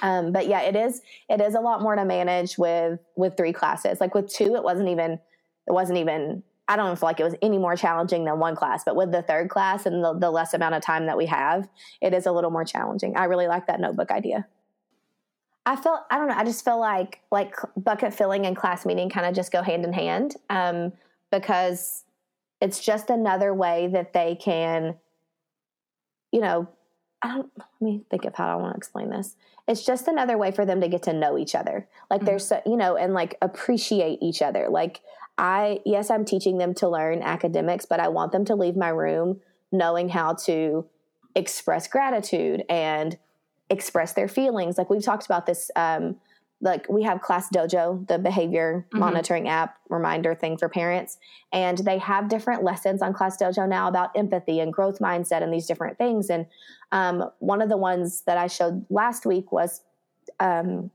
um, but yeah, it is it is a lot more to manage with with three classes. Like with two, it wasn't even it wasn't even I don't feel like it was any more challenging than one class, but with the third class and the, the less amount of time that we have, it is a little more challenging. I really like that notebook idea. I felt I don't know. I just feel like like bucket filling and class meeting kind of just go hand in hand um, because it's just another way that they can, you know, I don't let me think of how I want to explain this. It's just another way for them to get to know each other. Like mm-hmm. there's so, you know, and like appreciate each other. Like I yes, I'm teaching them to learn academics, but I want them to leave my room knowing how to express gratitude and express their feelings. Like we've talked about this um, like we have class dojo the behavior mm-hmm. monitoring app reminder thing for parents and they have different lessons on class dojo now about empathy and growth mindset and these different things and um, one of the ones that i showed last week was um,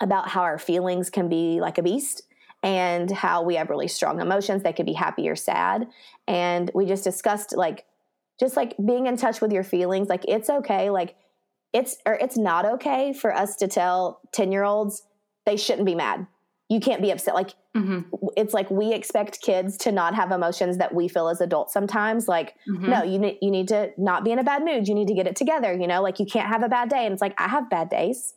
about how our feelings can be like a beast and how we have really strong emotions they could be happy or sad and we just discussed like just like being in touch with your feelings like it's okay like it's or it's not okay for us to tell 10 year olds they shouldn't be mad you can't be upset like mm-hmm. it's like we expect kids to not have emotions that we feel as adults sometimes like mm-hmm. no you need you need to not be in a bad mood you need to get it together you know like you can't have a bad day and it's like i have bad days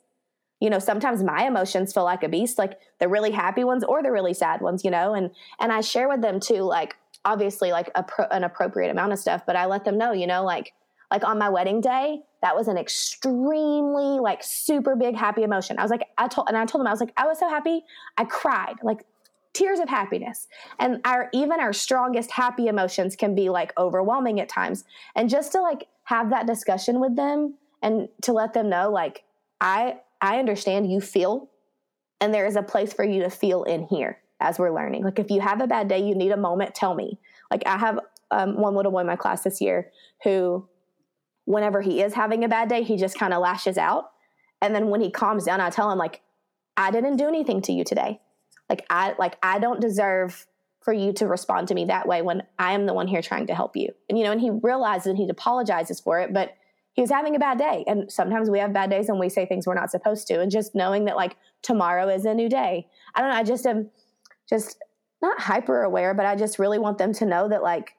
you know sometimes my emotions feel like a beast like the really happy ones or the really sad ones you know and and i share with them too like obviously like a pro, an appropriate amount of stuff but i let them know you know like like on my wedding day, that was an extremely like super big happy emotion. I was like, I told, and I told them, I was like, I was so happy. I cried like tears of happiness. And our, even our strongest happy emotions can be like overwhelming at times. And just to like have that discussion with them and to let them know, like, I, I understand you feel, and there is a place for you to feel in here. as we're learning. Like if you have a bad day, you need a moment, tell me. Like I have um, one little boy in my class this year who, whenever he is having a bad day, he just kind of lashes out. And then when he calms down, I tell him like, I didn't do anything to you today. Like I like I don't deserve for you to respond to me that way when I am the one here trying to help you. And you know, and he realizes and he apologizes for it, but he was having a bad day. And sometimes we have bad days and we say things we're not supposed to. And just knowing that like tomorrow is a new day. I don't know, I just am just not hyper aware, but I just really want them to know that like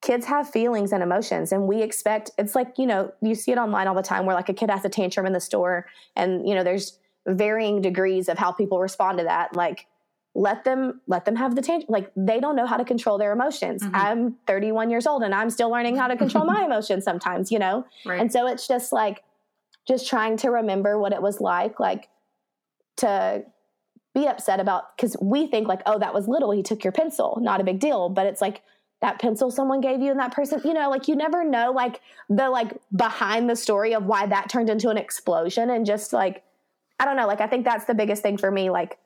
kids have feelings and emotions and we expect it's like, you know, you see it online all the time where like a kid has a tantrum in the store and you know, there's varying degrees of how people respond to that. Like let them let them have the like they don't know how to control their emotions mm-hmm. i'm 31 years old and i'm still learning how to control my emotions sometimes you know right. and so it's just like just trying to remember what it was like like to be upset about because we think like oh that was little he took your pencil not a big deal but it's like that pencil someone gave you and that person you know like you never know like the like behind the story of why that turned into an explosion and just like i don't know like i think that's the biggest thing for me like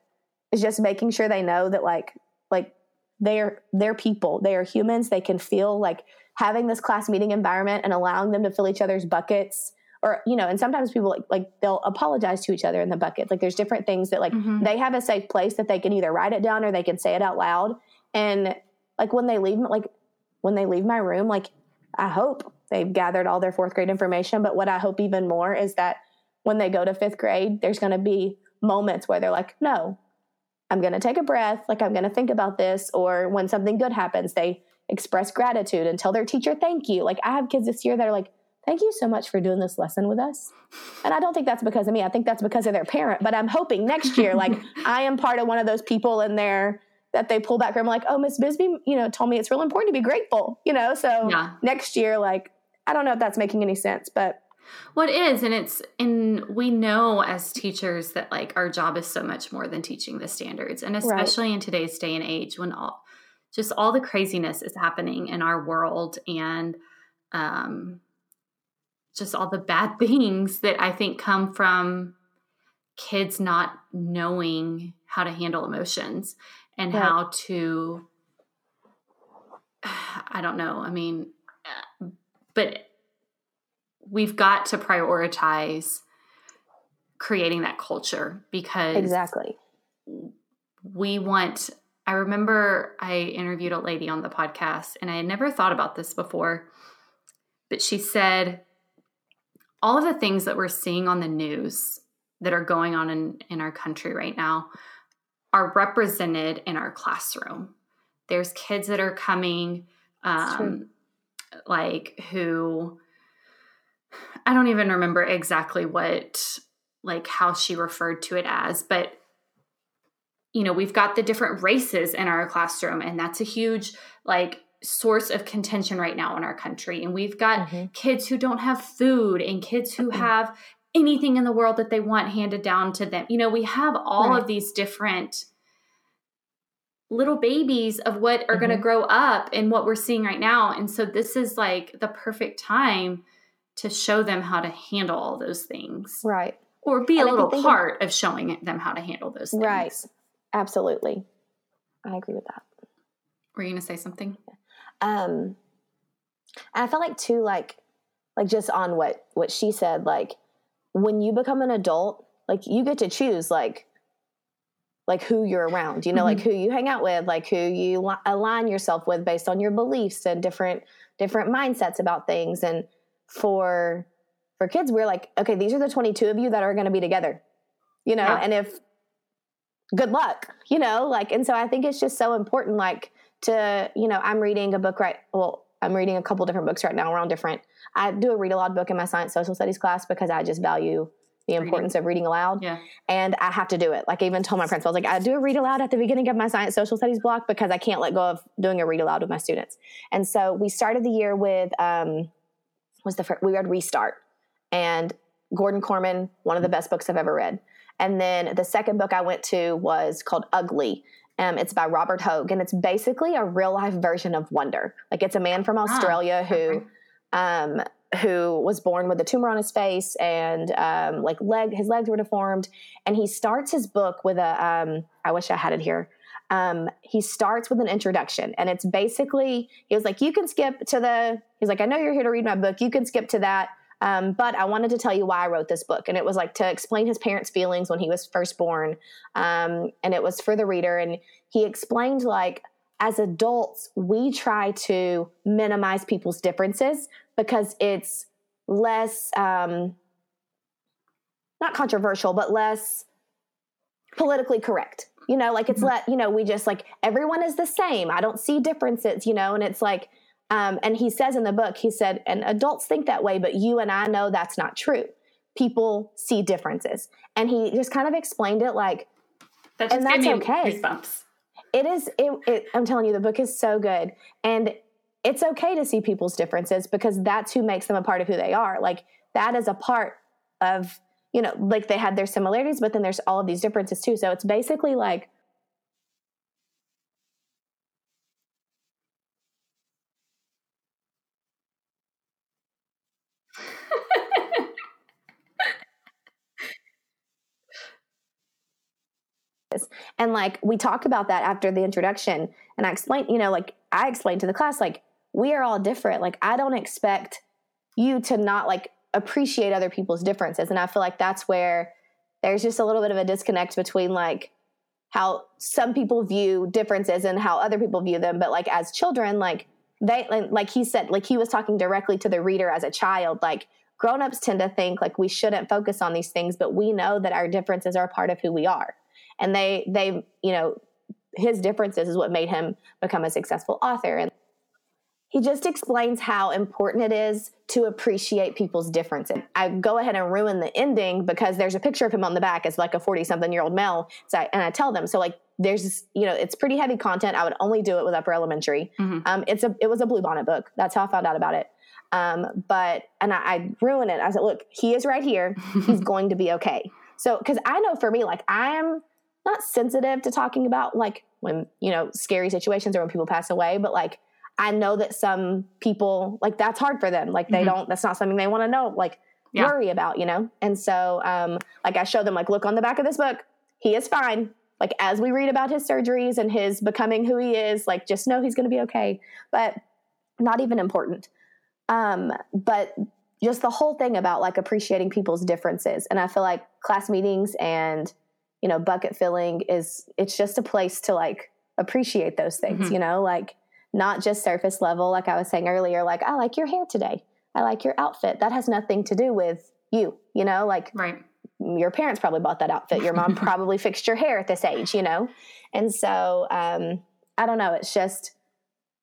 is just making sure they know that like like they're they're people. They are humans. They can feel like having this class meeting environment and allowing them to fill each other's buckets or you know and sometimes people like like they'll apologize to each other in the bucket. Like there's different things that like mm-hmm. they have a safe place that they can either write it down or they can say it out loud. And like when they leave like when they leave my room like i hope they've gathered all their fourth grade information. But what i hope even more is that when they go to fifth grade there's going to be moments where they're like no I'm going to take a breath, like I'm going to think about this. Or when something good happens, they express gratitude and tell their teacher thank you. Like I have kids this year that are like, thank you so much for doing this lesson with us. And I don't think that's because of me. I think that's because of their parent. But I'm hoping next year, like I am part of one of those people in there that they pull back from like, oh, Miss Bisbee, you know, told me it's real important to be grateful, you know? So yeah. next year, like, I don't know if that's making any sense, but well, it is, and it's and we know as teachers that like our job is so much more than teaching the standards, and especially right. in today's day and age when all just all the craziness is happening in our world, and um, just all the bad things that I think come from kids not knowing how to handle emotions and right. how to I don't know. I mean, uh, but we've got to prioritize creating that culture because exactly. we want i remember i interviewed a lady on the podcast and i had never thought about this before but she said all of the things that we're seeing on the news that are going on in, in our country right now are represented in our classroom. There's kids that are coming um, like who I don't even remember exactly what like how she referred to it as, but you know, we've got the different races in our classroom and that's a huge like source of contention right now in our country. And we've got mm-hmm. kids who don't have food and kids who mm-hmm. have anything in the world that they want handed down to them. You know, we have all right. of these different little babies of what are mm-hmm. going to grow up and what we're seeing right now. And so this is like the perfect time to show them how to handle all those things. Right. Or be and a little part of showing them how to handle those things. Right. Absolutely. I agree with that. Were you going to say something? Um, and I felt like too, like, like just on what what she said, like when you become an adult, like you get to choose, like, like who you're around. You know, mm-hmm. like who you hang out with, like who you li- align yourself with based on your beliefs and different different mindsets about things. And for for kids we're like okay these are the 22 of you that are going to be together you know yeah. and if good luck you know like and so i think it's just so important like to you know i'm reading a book right well i'm reading a couple different books right now we're on different i do a read aloud book in my science social studies class because i just value the importance reading. of reading aloud. Yeah. And I have to do it. Like I even told my principal, I was like, I do a read aloud at the beginning of my science social studies block because I can't let go of doing a read aloud with my students. And so we started the year with um, was the first, we read Restart and Gordon Korman, one of the best books I've ever read. And then the second book I went to was called Ugly. Um, it's by Robert Hoge, and it's basically a real life version of Wonder. Like it's a man from ah, Australia ah, who, um, who was born with a tumor on his face and um, like leg, his legs were deformed. And he starts his book with a. Um, I wish I had it here. Um, he starts with an introduction, and it's basically he was like, "You can skip to the." He's like, "I know you're here to read my book. You can skip to that." Um, but I wanted to tell you why I wrote this book. And it was like to explain his parents' feelings when he was first born. Um, and it was for the reader. And he explained, like, as adults, we try to minimize people's differences because it's less, um, not controversial, but less politically correct. You know, like it's mm-hmm. let, you know, we just like everyone is the same. I don't see differences, you know, and it's like, um, and he says in the book, he said, and adults think that way, but you and I know that's not true. People see differences. And he just kind of explained it like, that and that's okay. Goosebumps. It is, it, it, I'm telling you, the book is so good. And it's okay to see people's differences because that's who makes them a part of who they are. Like, that is a part of, you know, like they had their similarities, but then there's all of these differences too. So it's basically like, And like we talked about that after the introduction. And I explained, you know, like I explained to the class, like, we are all different. Like, I don't expect you to not like appreciate other people's differences. And I feel like that's where there's just a little bit of a disconnect between like how some people view differences and how other people view them. But like as children, like they, like he said, like he was talking directly to the reader as a child, like grown-ups tend to think like we shouldn't focus on these things, but we know that our differences are a part of who we are and they they you know his differences is what made him become a successful author and he just explains how important it is to appreciate people's differences. I go ahead and ruin the ending because there's a picture of him on the back as like a 40 something year old male. So I, and I tell them, so like, there's, you know, it's pretty heavy content. I would only do it with upper elementary. Mm-hmm. Um, it's a, it was a Bluebonnet book. That's how I found out about it. Um, but, and I, I ruin it. I said, look, he is right here. He's going to be okay. So, cause I know for me, like I am, not sensitive to talking about like when you know scary situations or when people pass away but like i know that some people like that's hard for them. Like they mm-hmm. don't that's not something they want to know like yeah. worry about you know? And so um like i show them like look on the back of this book. He is fine. Like as we read about his surgeries and his becoming who he is like just know he's going to be okay but not even important. Um but just the whole thing about like appreciating people's differences. And i feel like class meetings and you know, bucket filling is it's just a place to like appreciate those things, mm-hmm. you know, like not just surface level, like I was saying earlier, like, I like your hair today. I like your outfit. That has nothing to do with you, you know, like right. your parents probably bought that outfit. Your mom probably fixed your hair at this age, you know? And so um, I don't know, it's just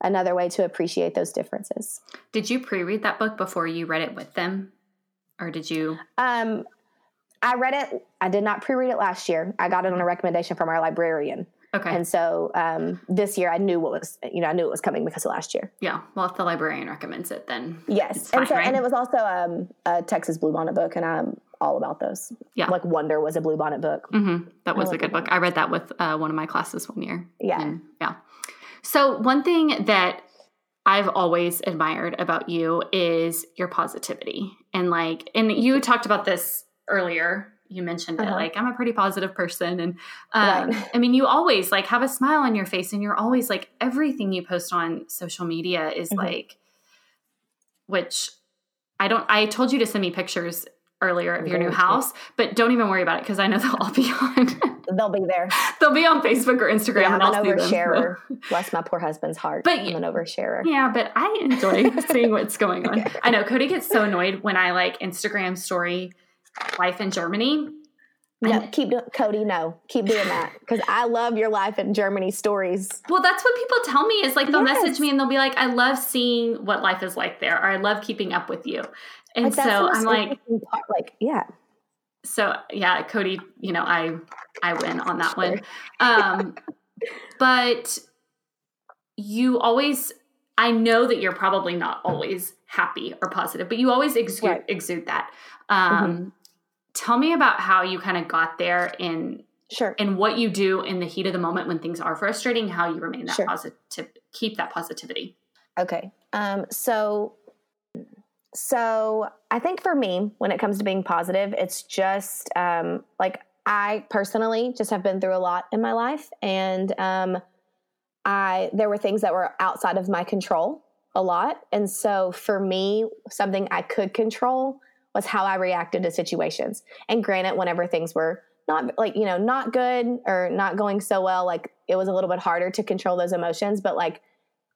another way to appreciate those differences. Did you pre-read that book before you read it with them? Or did you? Um, I read it. I did not pre-read it last year. I got it on a recommendation from our librarian. Okay. And so um, this year I knew what was, you know, I knew it was coming because of last year. Yeah. Well, if the librarian recommends it, then yes. Fine, and so, right? and it was also um, a Texas Bluebonnet book, and I'm all about those. Yeah. Like Wonder was a Bluebonnet book. Mm-hmm. That was a good book. I read that with uh, one of my classes one year. Yeah. And, yeah. So one thing that I've always admired about you is your positivity. And like, and you talked about this earlier you mentioned uh-huh. it like i'm a pretty positive person and um, right. i mean you always like have a smile on your face and you're always like everything you post on social media is mm-hmm. like which i don't i told you to send me pictures earlier of your new house but don't even worry about it because i know they'll all be on. They'll be there. They'll be on facebook or instagram yeah, and i'm an oversharer. Bless my poor husband's heart. But i'm an oversharer. yeah but i enjoy seeing what's going on. I know cody gets so annoyed when i like instagram story life in Germany. No, keep Cody. No, keep doing that because I love your life in Germany stories. Well, that's what people tell me is like they'll yes. message me and they'll be like, "I love seeing what life is like there," or "I love keeping up with you." And like, so I'm like, part, like, yeah. So yeah, Cody, you know, I I win on that sure. one. Um, but you always, I know that you're probably not always happy or positive, but you always exude, right. exude that. Um, mm-hmm tell me about how you kind of got there in sure and what you do in the heat of the moment when things are frustrating how you remain that sure. positive keep that positivity okay um so so i think for me when it comes to being positive it's just um like I personally just have been through a lot in my life, and um, I there were things that were outside of my control a lot, and so for me, something I could control was how I reacted to situations. And granted, whenever things were not like you know not good or not going so well, like it was a little bit harder to control those emotions. But like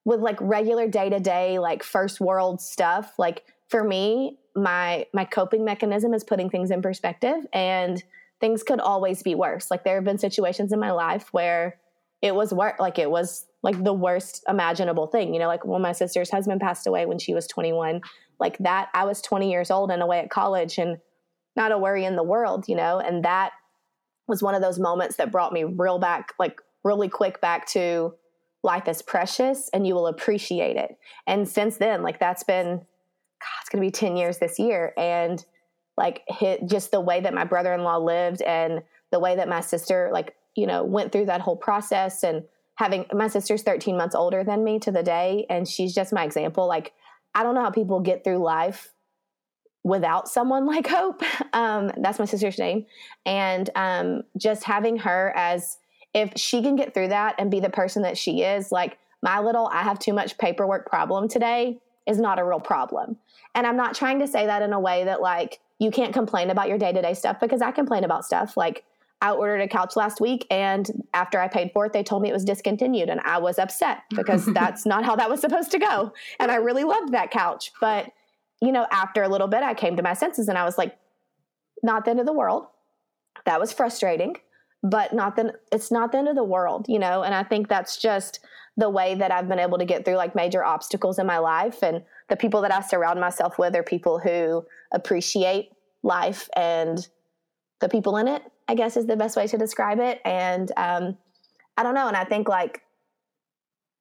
with like regular day to day like first world stuff, like for me, my my coping mechanism is putting things in perspective and things could always be worse. Like there have been situations in my life where it was work like it was like the worst imaginable thing. You know, like when my sister's husband passed away when she was 21, like that I was 20 years old and away at college and not a worry in the world, you know, and that was one of those moments that brought me real back like really quick back to life is precious and you will appreciate it. And since then, like that's been God, it's going to be 10 years this year. And like hit just the way that my brother-in-law lived and the way that my sister like you know went through that whole process and having my sister's 13 months older than me to the day and she's just my example. Like i don't know how people get through life without someone like hope. Um, that's my sister's name. And um, just having her as if she can get through that and be the person that she is like my little i have too much paperwork problem today is not a real problem. And i'm not trying to say that in a way that like you can't complain about your day-to-day stuff because i complain about stuff. Like i ordered a couch last week and after i paid for it they told me it was discontinued and i was upset because that's not how that was supposed to go. And i really loved that couch. But you know after a little bit i came to my senses and i was like not the end of the world. That was frustrating but not the it's not the end of the world you know? And i think that's just the way that i've been able to get through like major obstacles in my life. And the people that i surround myself with are people who appreciate life and the people in it i guess is the best way to describe it and um, i don't know and i think like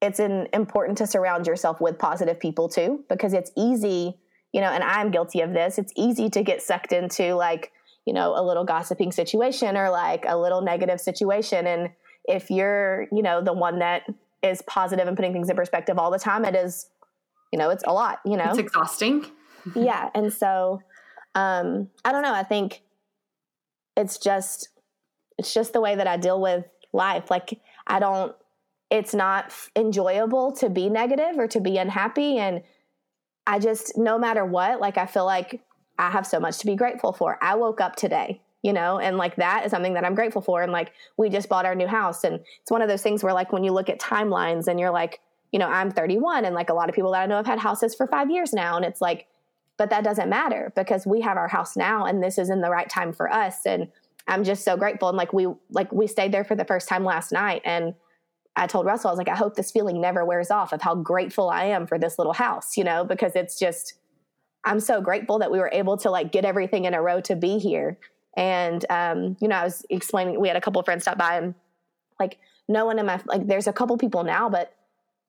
it's an, important to surround yourself with positive people too because it's easy you know and i'm guilty of this it's easy to get sucked into like you know, a little gossiping situation or like a little negative situation. And if you're, you know, the one that is positive and putting things in perspective all the time, it is, you know, it's a lot, you know, it's exhausting. yeah. And so, um, I don't know. I think it's just, it's just the way that I deal with life. Like, I don't, it's not enjoyable to be negative or to be unhappy. And I just, no matter what, like, I feel like I have so much to be grateful for. I woke up today, you know, and like that is something that I'm grateful for. And like we just bought our new house. And it's one of those things where like when you look at timelines and you're like, you know, I'm 31 and like a lot of people that I know have had houses for five years now. And it's like, but that doesn't matter because we have our house now and this is in the right time for us. And I'm just so grateful. And like we like we stayed there for the first time last night and I told Russell, I was like, I hope this feeling never wears off of how grateful I am for this little house, you know, because it's just I'm so grateful that we were able to like get everything in a row to be here. And um, you know, I was explaining we had a couple friends stop by and like no one in my like there's a couple people now, but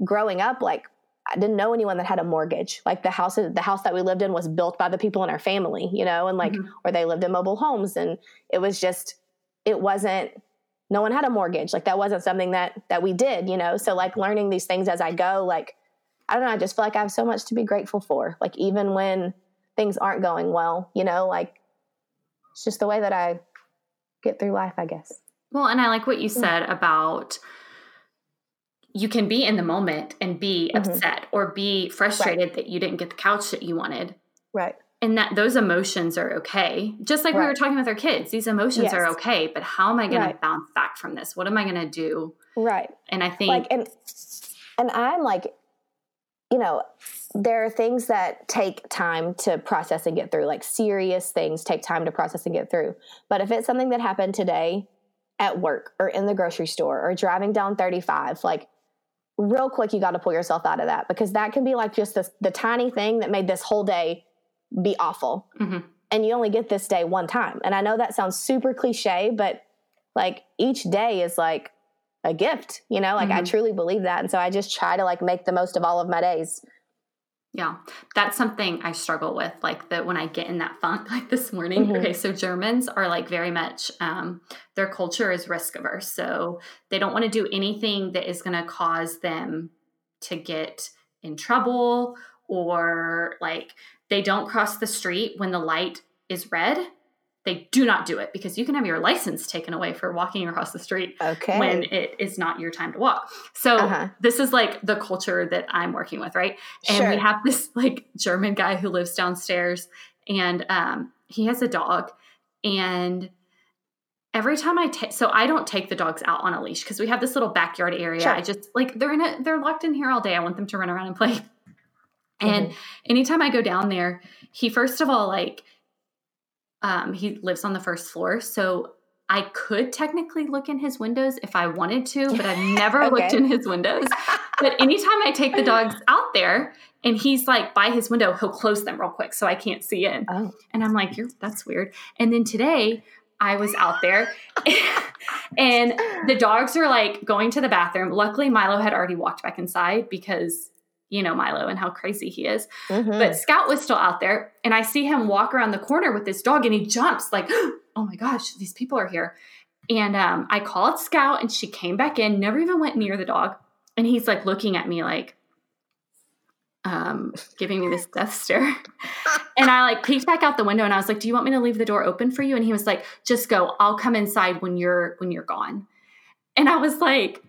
growing up, like I didn't know anyone that had a mortgage. Like the house the house that we lived in was built by the people in our family, you know, and like mm-hmm. or they lived in mobile homes and it was just it wasn't no one had a mortgage. Like that wasn't something that that we did, you know. So like learning these things as I go, like I don't know, I just feel like I have so much to be grateful for. Like even when things aren't going well, you know, like it's just the way that I get through life, I guess. Well, and I like what you said about you can be in the moment and be mm-hmm. upset or be frustrated right. that you didn't get the couch that you wanted. Right. And that those emotions are okay. Just like right. we were talking with our kids, these emotions yes. are okay, but how am I going right. to bounce back from this? What am I going to do? Right. And I think like and and I'm like you know, there are things that take time to process and get through, like serious things take time to process and get through. But if it's something that happened today at work or in the grocery store or driving down 35, like real quick, you got to pull yourself out of that because that can be like just the, the tiny thing that made this whole day be awful. Mm-hmm. And you only get this day one time. And I know that sounds super cliche, but like each day is like a gift, you know, like mm-hmm. I truly believe that. And so I just try to like make the most of all of my days. Yeah, that's something I struggle with. Like that when I get in that funk, like this morning. Mm-hmm. Okay, so Germans are like very much, um, their culture is risk averse. So they don't want to do anything that is going to cause them to get in trouble or like they don't cross the street when the light is red they do not do it because you can have your license taken away for walking across the street okay. when it is not your time to walk. So uh-huh. this is like the culture that I'm working with, right? And sure. we have this like German guy who lives downstairs and um, he has a dog and every time I take, so I don't take the dogs out on a leash because we have this little backyard area. Sure. I just like they're in a, they're locked in here all day. I want them to run around and play. Mm-hmm. And anytime I go down there, he first of all like um, he lives on the first floor, so I could technically look in his windows if I wanted to, but I've never okay. looked in his windows. but anytime I take the dogs out there and he's like by his window, he'll close them real quick so I can't see in. Oh. And I'm like, You're, that's weird. And then today I was out there and the dogs are like going to the bathroom. Luckily, Milo had already walked back inside because you know Milo and how crazy he is. Mm-hmm. But Scout was still out there, and I see him walk around the corner with this dog, and he jumps like, "Oh my gosh, these people are here!" And um, I called Scout, and she came back in, never even went near the dog, and he's like looking at me like, um, giving me this death stare. and I like peeked back out the window, and I was like, "Do you want me to leave the door open for you?" And he was like, "Just go. I'll come inside when you're when you're gone." And I was like,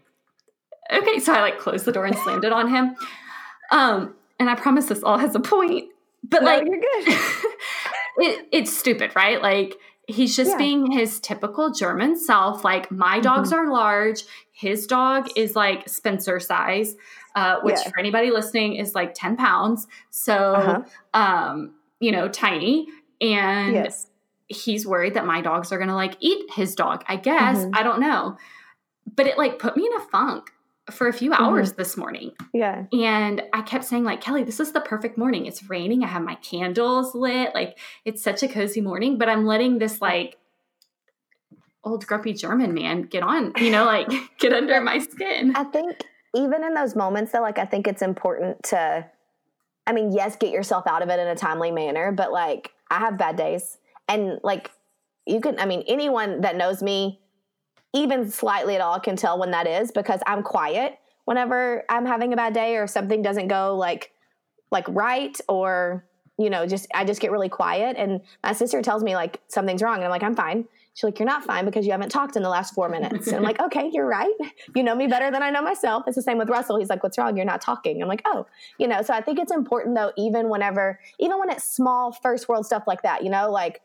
"Okay." So I like closed the door and slammed it on him. Um, and I promise this all has a point, but no, like, you're good. it, it's stupid, right? Like, he's just yeah. being his typical German self. Like, my dogs mm-hmm. are large. His dog is like Spencer size, uh, which yeah. for anybody listening is like 10 pounds. So, uh-huh. um, you know, tiny. And yes. he's worried that my dogs are going to like eat his dog. I guess. Mm-hmm. I don't know. But it like put me in a funk for a few hours mm-hmm. this morning. Yeah. And I kept saying, like, Kelly, this is the perfect morning. It's raining. I have my candles lit. Like, it's such a cozy morning, but I'm letting this, like, old grumpy German man get on, you know, like, get under my skin. I think even in those moments, though, like, I think it's important to, I mean, yes, get yourself out of it in a timely manner, but like, I have bad days. And like, you can, I mean, anyone that knows me, even slightly at all can tell when that is because I'm quiet whenever I'm having a bad day or something doesn't go like like right or you know just I just get really quiet and my sister tells me like something's wrong and I'm like I'm fine. She's like you're not fine because you haven't talked in the last 4 minutes. And I'm like okay, you're right. You know me better than I know myself. It's the same with Russell. He's like what's wrong? You're not talking. I'm like oh, you know, so I think it's important though even whenever even when it's small first world stuff like that, you know, like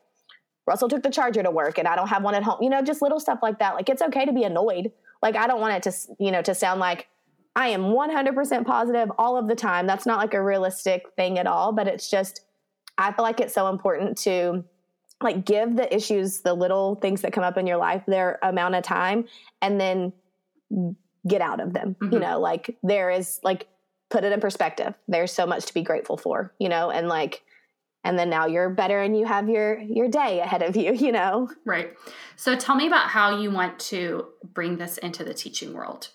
Russell took the charger to work and I don't have one at home. You know, just little stuff like that. Like it's okay to be annoyed. Like I don't want it to, you know, to sound like I am 100% positive all of the time. That's not like a realistic thing at all, but it's just I feel like it's so important to like give the issues, the little things that come up in your life their amount of time and then get out of them. Mm-hmm. You know, like there is like put it in perspective. There's so much to be grateful for, you know, and like and then now you're better and you have your your day ahead of you you know right so tell me about how you want to bring this into the teaching world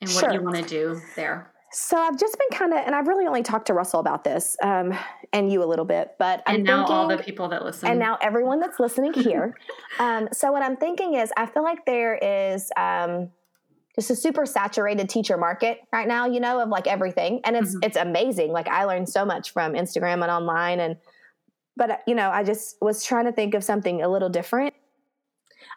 and what sure. you want to do there so I've just been kind of, and I've really only talked to Russell about this, um, and you a little bit, but I'm and now thinking, all the people that listen, and now everyone that's listening here. um, so what I'm thinking is, I feel like there is um, just a super saturated teacher market right now, you know, of like everything, and it's mm-hmm. it's amazing. Like I learned so much from Instagram and online, and but uh, you know, I just was trying to think of something a little different.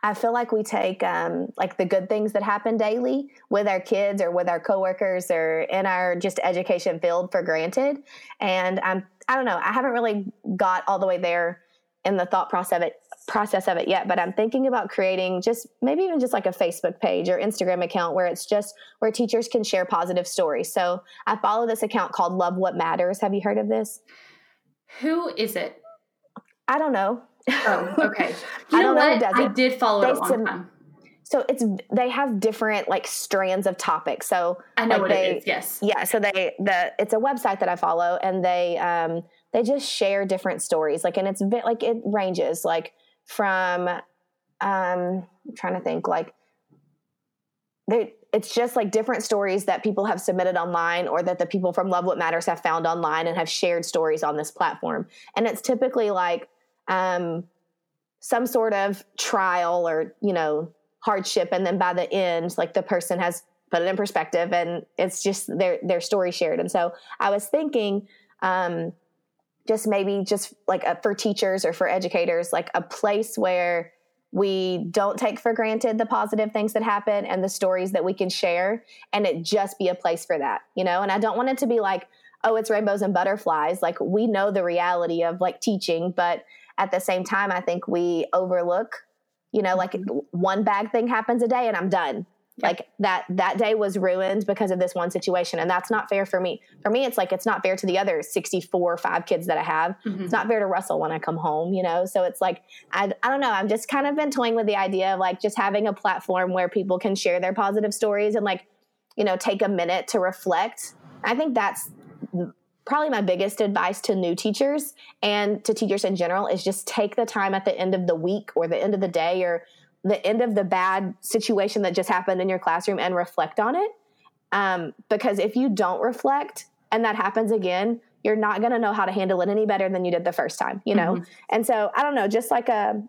I feel like we take um, like the good things that happen daily with our kids or with our coworkers or in our just education field for granted. And I'm I don't know, I haven't really got all the way there in the thought process of it process of it yet, but I'm thinking about creating just maybe even just like a Facebook page or Instagram account where it's just where teachers can share positive stories. So I follow this account called Love What Matters. Have you heard of this? Who is it? I don't know. Oh, okay. You I don't know what? I did follow they it a long time. So it's they have different like strands of topics. So I know like what they, it is. Yes. Yeah. So they the it's a website that I follow, and they um they just share different stories. Like, and it's bit like it ranges like from um I'm trying to think like they it's just like different stories that people have submitted online or that the people from Love What Matters have found online and have shared stories on this platform. And it's typically like um, some sort of trial or you know hardship. And then by the end like the person has put it in perspective and it's just their their story shared. And so i was thinking um, just maybe just like a, for teachers or for educators, like a place where we don't take for granted the positive things that happen and the stories that we can share and it just be a place for that you know? And i don't want it to be like oh it's rainbows and butterflies. Like we know the reality of like teaching but at the same time i think we overlook you know like mm-hmm. one bad thing happens a day and i'm done. Like that that day was ruined because of this one situation and that's not fair for me. For me it's like it's not fair to the other 64 five kids that i have. Mm-hmm. it's not fair to russell when i come home you know? So it's like I, I don't know. I've just kind of been toying with the idea of like just having a platform where people can share their positive stories and like you know take a minute to reflect. I think that's probably my biggest advice to new teachers and to teachers in general is just take the time at the end of the week or the end of the day or the end of the bad situation that just happened in your classroom and reflect on it. Um, because if you don't reflect and that happens again, you're not going to know how to handle it any better than you did the first time, you know? Mm-hmm. And so I don't know, just like a,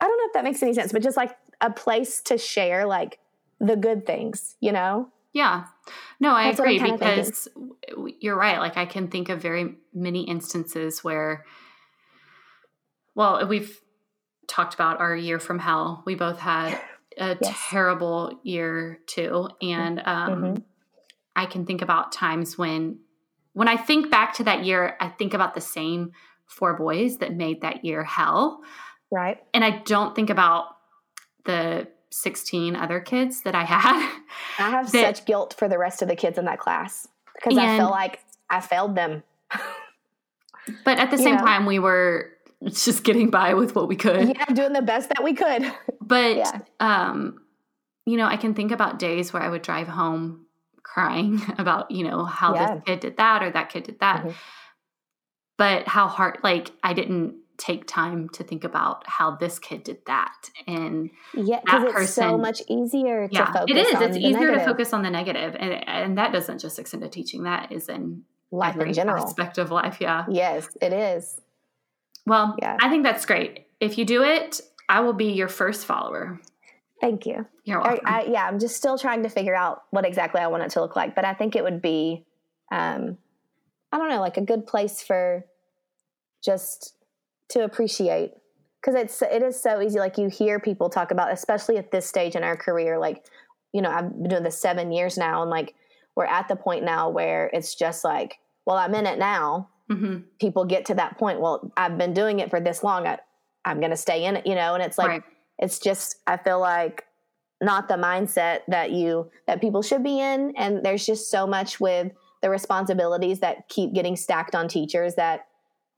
I don't know if that makes any sense, but just like a place to share like the good things, you know? Yeah. No, I That's agree because thinking. you're right. Like I can think of very many instances where, well, we've talked about our year from hell. We both had a yes. terrible year too, and um, mm-hmm. I can think about times when when I think back to that year, I think about the same four boys that made that year hell. Right. And I don't think about the 16 other kids that I had. I have that, such guilt for the rest of the kids in that class because I feel like I failed them. but at the same know? time, we were just getting by with what we could. Yeah, doing the best that we could. But yeah. um, you know, I can think about days where I would drive home crying about, you know, how yeah. this kid did that or that kid did that. Mm-hmm. But how hard like I didn't take time to think about how this kid did that and yeah because it's so much easier yeah, to focus it is it's easier negative. to focus on the negative and, and that doesn't just extend to teaching that is in life every in general aspect of life yeah yes it is well, yeah. I think that's great. If you do it, I will be your first follower. Thank you. You're welcome. I, I, yeah, I'm just still trying to figure out what exactly I want it to look like, but I think it would be, um, I don't know, like a good place for just to appreciate because it's it is so easy. Like you hear people talk about, especially at this stage in our career. Like, you know, I've been doing this seven years now, and like we're at the point now where it's just like, well, I'm in it now mm-hmm. people get to that point. Well, I've been doing it for this long. I, I'm going to stay in it, you know, and it's like, right. it's just, I feel like not the mindset that you, that people should be in. And there's just so much with the responsibilities that keep getting stacked on teachers that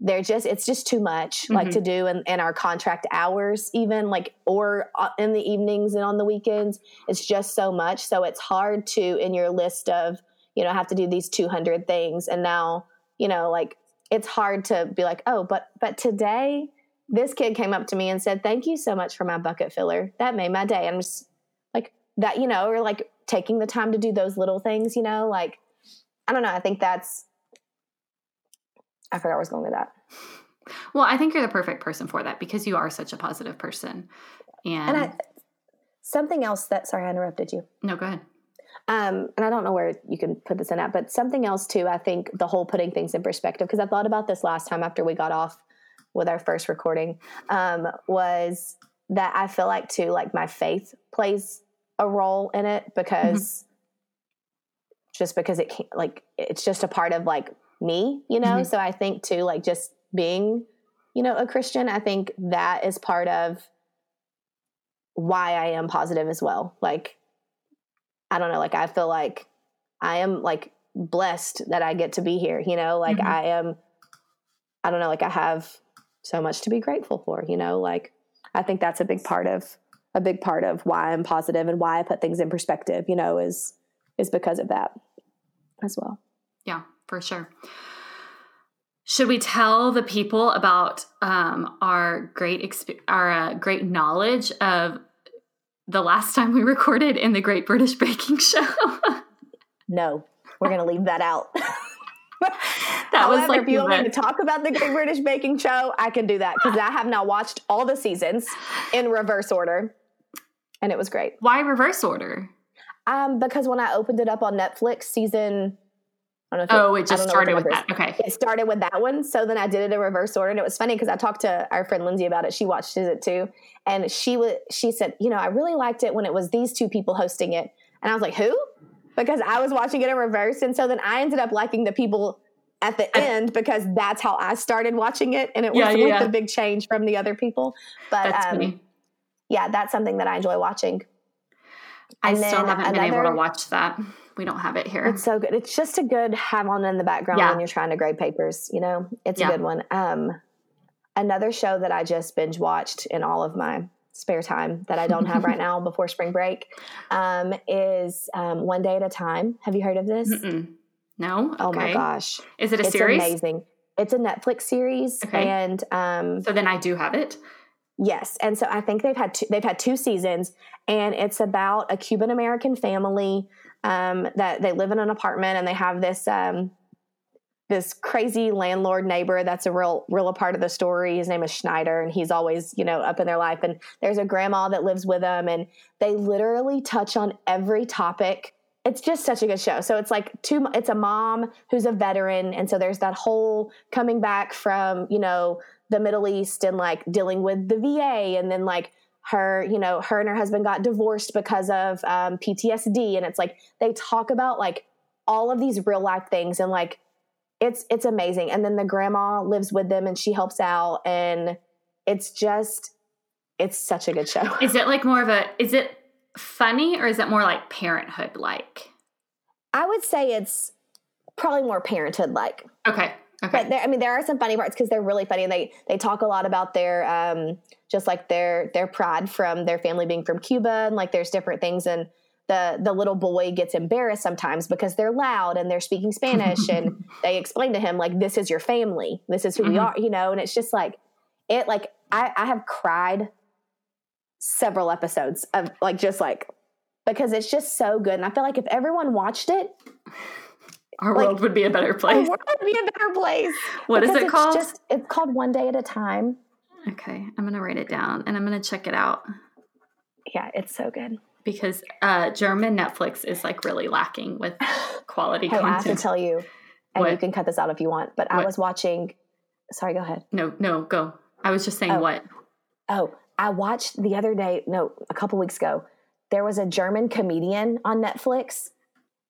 they're just it's just too much mm-hmm. like to do in, in our contract hours even like or uh, in the evenings and on the weekends it's just so much so it's hard to in your list of you know have to do these 200 things and now you know like it's hard to be like, oh, but but today this kid came up to me and said, "Thank you so much for my bucket filler. That made my day." I'm just like that, you know, or like taking the time to do those little things, you know, like I don't know. I think that's I forgot where I was going with that. Well, I think you're the perfect person for that because you are such a positive person. And, and I, something else that sorry I interrupted you. No, go ahead. Um, and I don't know where you can put this in at, but something else too. I think the whole putting things in perspective because I thought about this last time after we got off with our first recording um, was that I feel like too like my faith plays a role in it because mm-hmm. just because it can't like it's just a part of like me, you know. Mm-hmm. So I think too like just being you know a Christian, I think that is part of why I am positive as well. Like I don't know, like I feel like I am like blessed that I get to be here, you know, like mm-hmm. I am I don't know, like I have so much to be grateful for, you know, like I think that's a big part of a big part of why I'm positive and why I put things in perspective, you know, is is because of that as well. Yeah, for sure. Should we tell the people about um, our great exp- our uh, great knowledge of the last time we recorded in the Great British Baking Show. no, we're going to leave that out. that However, was like if you want me to talk about the Great British Baking Show, I can do that because I have now watched all the seasons in reverse order, and it was great. Why reverse order? Um, because when I opened it up on Netflix, season I don't know. If oh, it, it just started with that. Okay. It started with that one. So then I did it in reverse order. And it was funny because I talked to our friend Lindsay about it. She watched it too. And she was, she said, you know, I really liked it when it was these two people hosting it. And I was like, who? Because I was watching it in reverse. And so then I ended up liking the people at the end because that's how I started watching it. And it was yeah, yeah, yeah. the big change from the other people. But um, yeah, that's something that I enjoy watching. I still haven't another, been able to watch that. We don't have it here. It's so good. It's just a good have on in the background yeah. when you're trying to grade papers. You know, it's yeah. a good one. Um, another show that I just binge watched in all of my spare time that I don't have right now before spring break um, is um, One Day at a Time. Have you heard of this? Mm-mm. No. Oh my gosh! Is it a it's series? Amazing. It's a Netflix series, okay. and um, so then I do have it. Yes, and so I think they've had two, they've had two seasons, and it's about a Cuban American family um, that they live in an apartment, and they have this um, this crazy landlord neighbor that's a real real a part of the story. His name is Schneider, and he's always you know up in their life. And there's a grandma that lives with them, and they literally touch on every topic. It's just such a good show. So it's like two. It's a mom who's a veteran, and so there's that whole coming back from you know the Middle East and like dealing with the VA and then like her, you know, her and her husband got divorced because of um, PTSD. And it's like they talk about like all of these real life things and like it's it's amazing. And then the grandma lives with them and she helps out and it's just it's such a good show. Is it like more of a is it funny or is it more like parenthood like? I would say it's probably more parenthood like. Okay. Okay. But there, I mean, there are some funny parts because they're really funny, and they they talk a lot about their um, just like their their pride from their family being from Cuba, and like there's different things, and the the little boy gets embarrassed sometimes because they're loud and they're speaking Spanish, and they explain to him like this is your family, this is who mm-hmm. we are, you know, and it's just like it like I, I have cried several episodes of like just like because it's just so good, and I feel like if everyone watched it our like, world would be a better place. Our world would be a better place. What is it it's called? Just it's called One Day at a Time. Okay, I'm gonna write it down and I'm gonna check it out. Yeah, it's so good. Because uh, German Netflix is like really lacking with quality hey, content. I have to tell you, and what? you can cut this out if you want. But what? I was watching. Sorry, go ahead. No, no, go. I was just saying oh. what. Oh, I watched the other day. No, a couple weeks ago. There was a German comedian on Netflix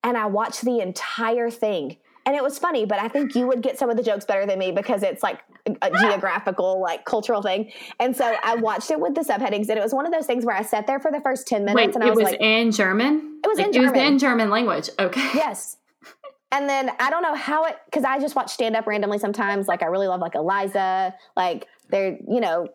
and I watched the entire thing. And it was funny, but I think you would get some of the jokes better than me because it's like a geographical, like cultural thing. And so I watched it with the subheadings, and it was one of those things where I sat there for the first ten minutes, Wait, and I was, was, was like, in German. It was like, in German. It was in German language. Okay. Yes. And then I don't know how it because I just watch stand up randomly sometimes. Like I really love like Iliza, like they're you know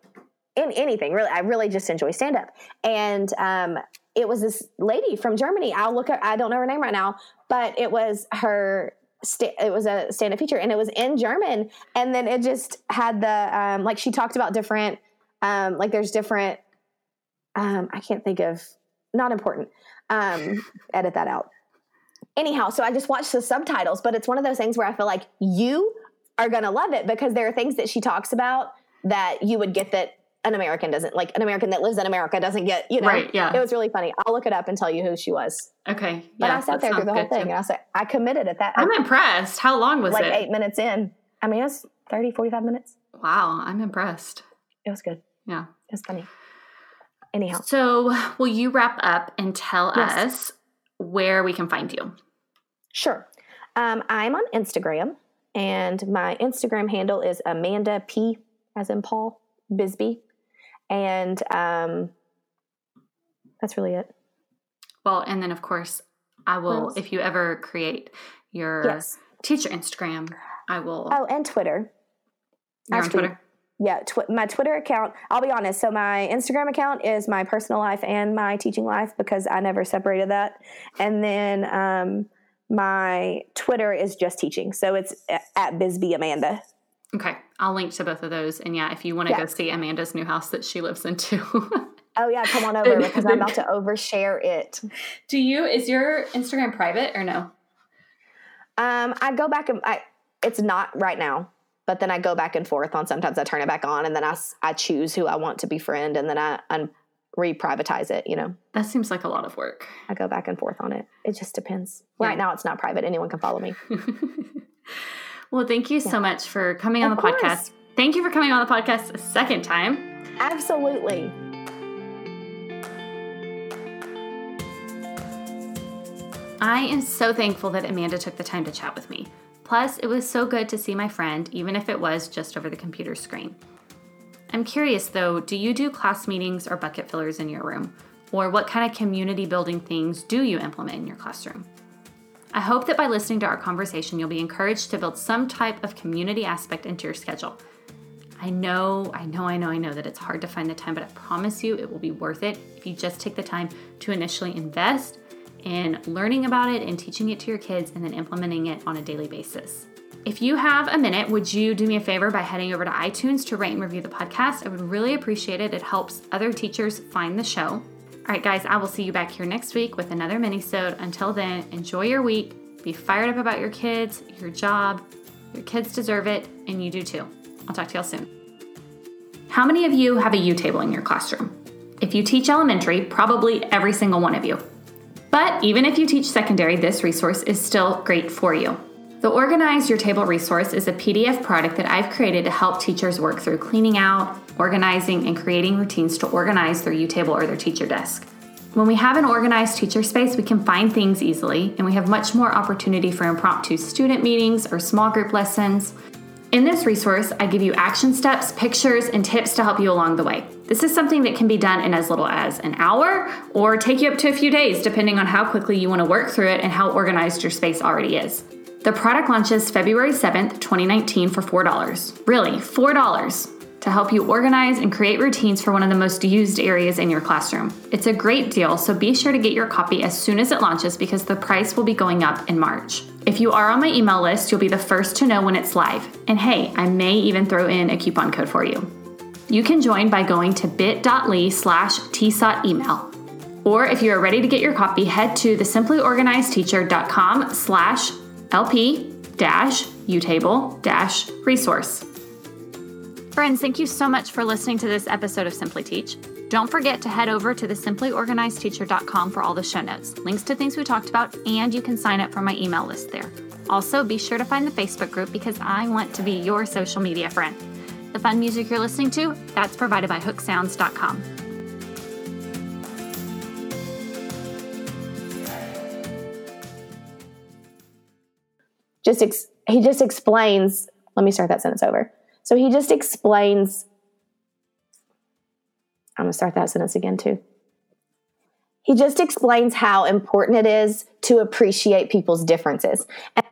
in anything really. I really just enjoy stand up, and um, it was this lady from Germany. I'll look at, I don't know her name right now, but it was her, it was a stand up feature and it was in German. And then it just had the, um, like she talked about different, um, like there's different, um, I can't think of, not important. Um, edit that out. Anyhow, so I just watched the subtitles, but it's one of those things where I feel like you are going to love it because there are things that she talks about that you would get that an American doesn't like an American that lives in America doesn't get you know. Right. Yeah. It was really funny. I'll look it up and tell you who she was. Okay. But I sat there through the whole thing too. and I said I committed at that. I'm I, impressed. How long was like it? Like eight minutes in. I mean, it was 30, 45 minutes. Wow. I'm impressed. It was good. Yeah. It was funny. Anyhow. So will you wrap up and tell yes. us where we can find you? Sure. Um, I'm on Instagram and my Instagram handle is Amanda P as in Paul Bisbee and um, that's really it. Well, and then of course, I will if you ever create your yes. teacher Instagram, I will. Oh, and Twitter. You're on Twitter. Yeah, tw- my Twitter account. I'll be honest. So my Instagram account is my personal life and my teaching life because I never separated that. And then um, my Twitter is just teaching. So it's at Bisbee Amanda. Okay. I'll link to both of those. And yeah, if you want to yeah. go see Amanda's new house that she lives in too. oh yeah, come on over because I'm about to overshare it. Do you is your Instagram private or no? Um, I go back and I it's not right now, but then I go back and forth on sometimes I turn it back on and then I I choose who I want to befriend and then I un, re-privatize it, you know. That seems like a lot of work. I go back and forth on it. It just depends. Yeah. Right now it's not private. Anyone can follow me. well, thank you yeah. so much for coming of on the course. podcast. Thank you for coming on the podcast a second time. Absolutely. I am so thankful that Amanda took the time to chat with me. Plus, it was so good to see my friend, even if it was just over the computer screen. I'm curious though, do you do class meetings or bucket fillers in your room? Or what kind of community building things do you implement in your classroom? I hope that by listening to our conversation, you'll be encouraged to build some type of community aspect into your schedule. I know, I know, I know, I know that it's hard to find the time, but I promise you it will be worth it if you just take the time to initially invest in learning about it and teaching it to your kids and then implementing it on a daily basis. If you have a minute, would you do me a favor by heading over to iTunes to rate and review the podcast? I would really appreciate it. It helps other teachers find the show. All right, guys, I will see you back here next week with another mini-sode. Until then, enjoy your week. Be fired up about your kids, your job. Your kids deserve it, and you do too. I'll talk to y'all soon. How many of you have a U table in your classroom? If you teach elementary, probably every single one of you. But even if you teach secondary, this resource is still great for you. The Organize Your Table resource is a PDF product that I've created to help teachers work through cleaning out, organizing, and creating routines to organize their U table or their teacher desk. When we have an organized teacher space, we can find things easily, and we have much more opportunity for impromptu student meetings or small group lessons. In this resource, I give you action steps, pictures, and tips to help you along the way. This is something that can be done in as little as an hour or take you up to a few days, depending on how quickly you want to work through it and how organized your space already is. The product launches February 7th, 2019 for $4. Really, $4 to help you organize and create routines for one of the most used areas in your classroom. It's a great deal, so be sure to get your copy as soon as it launches because the price will be going up in March. If you are on my email list, you'll be the first to know when it's live. And hey, I may even throw in a coupon code for you. You can join by going to bit.ly slash tsot email. Or if you are ready to get your copy, head to the simplyorganizedteacher.com slash LP dash utable dash resource. Friends, thank you so much for listening to this episode of Simply Teach. Don't forget to head over to the simplyorganizedteacher.com for all the show notes, links to things we talked about, and you can sign up for my email list there. Also, be sure to find the Facebook group because I want to be your social media friend. The fun music you're listening to, that's provided by hooksounds.com. just ex- he just explains let me start that sentence over. So he just explains i'm going to start that sentence again too. He just explains how important it is to appreciate people's differences. And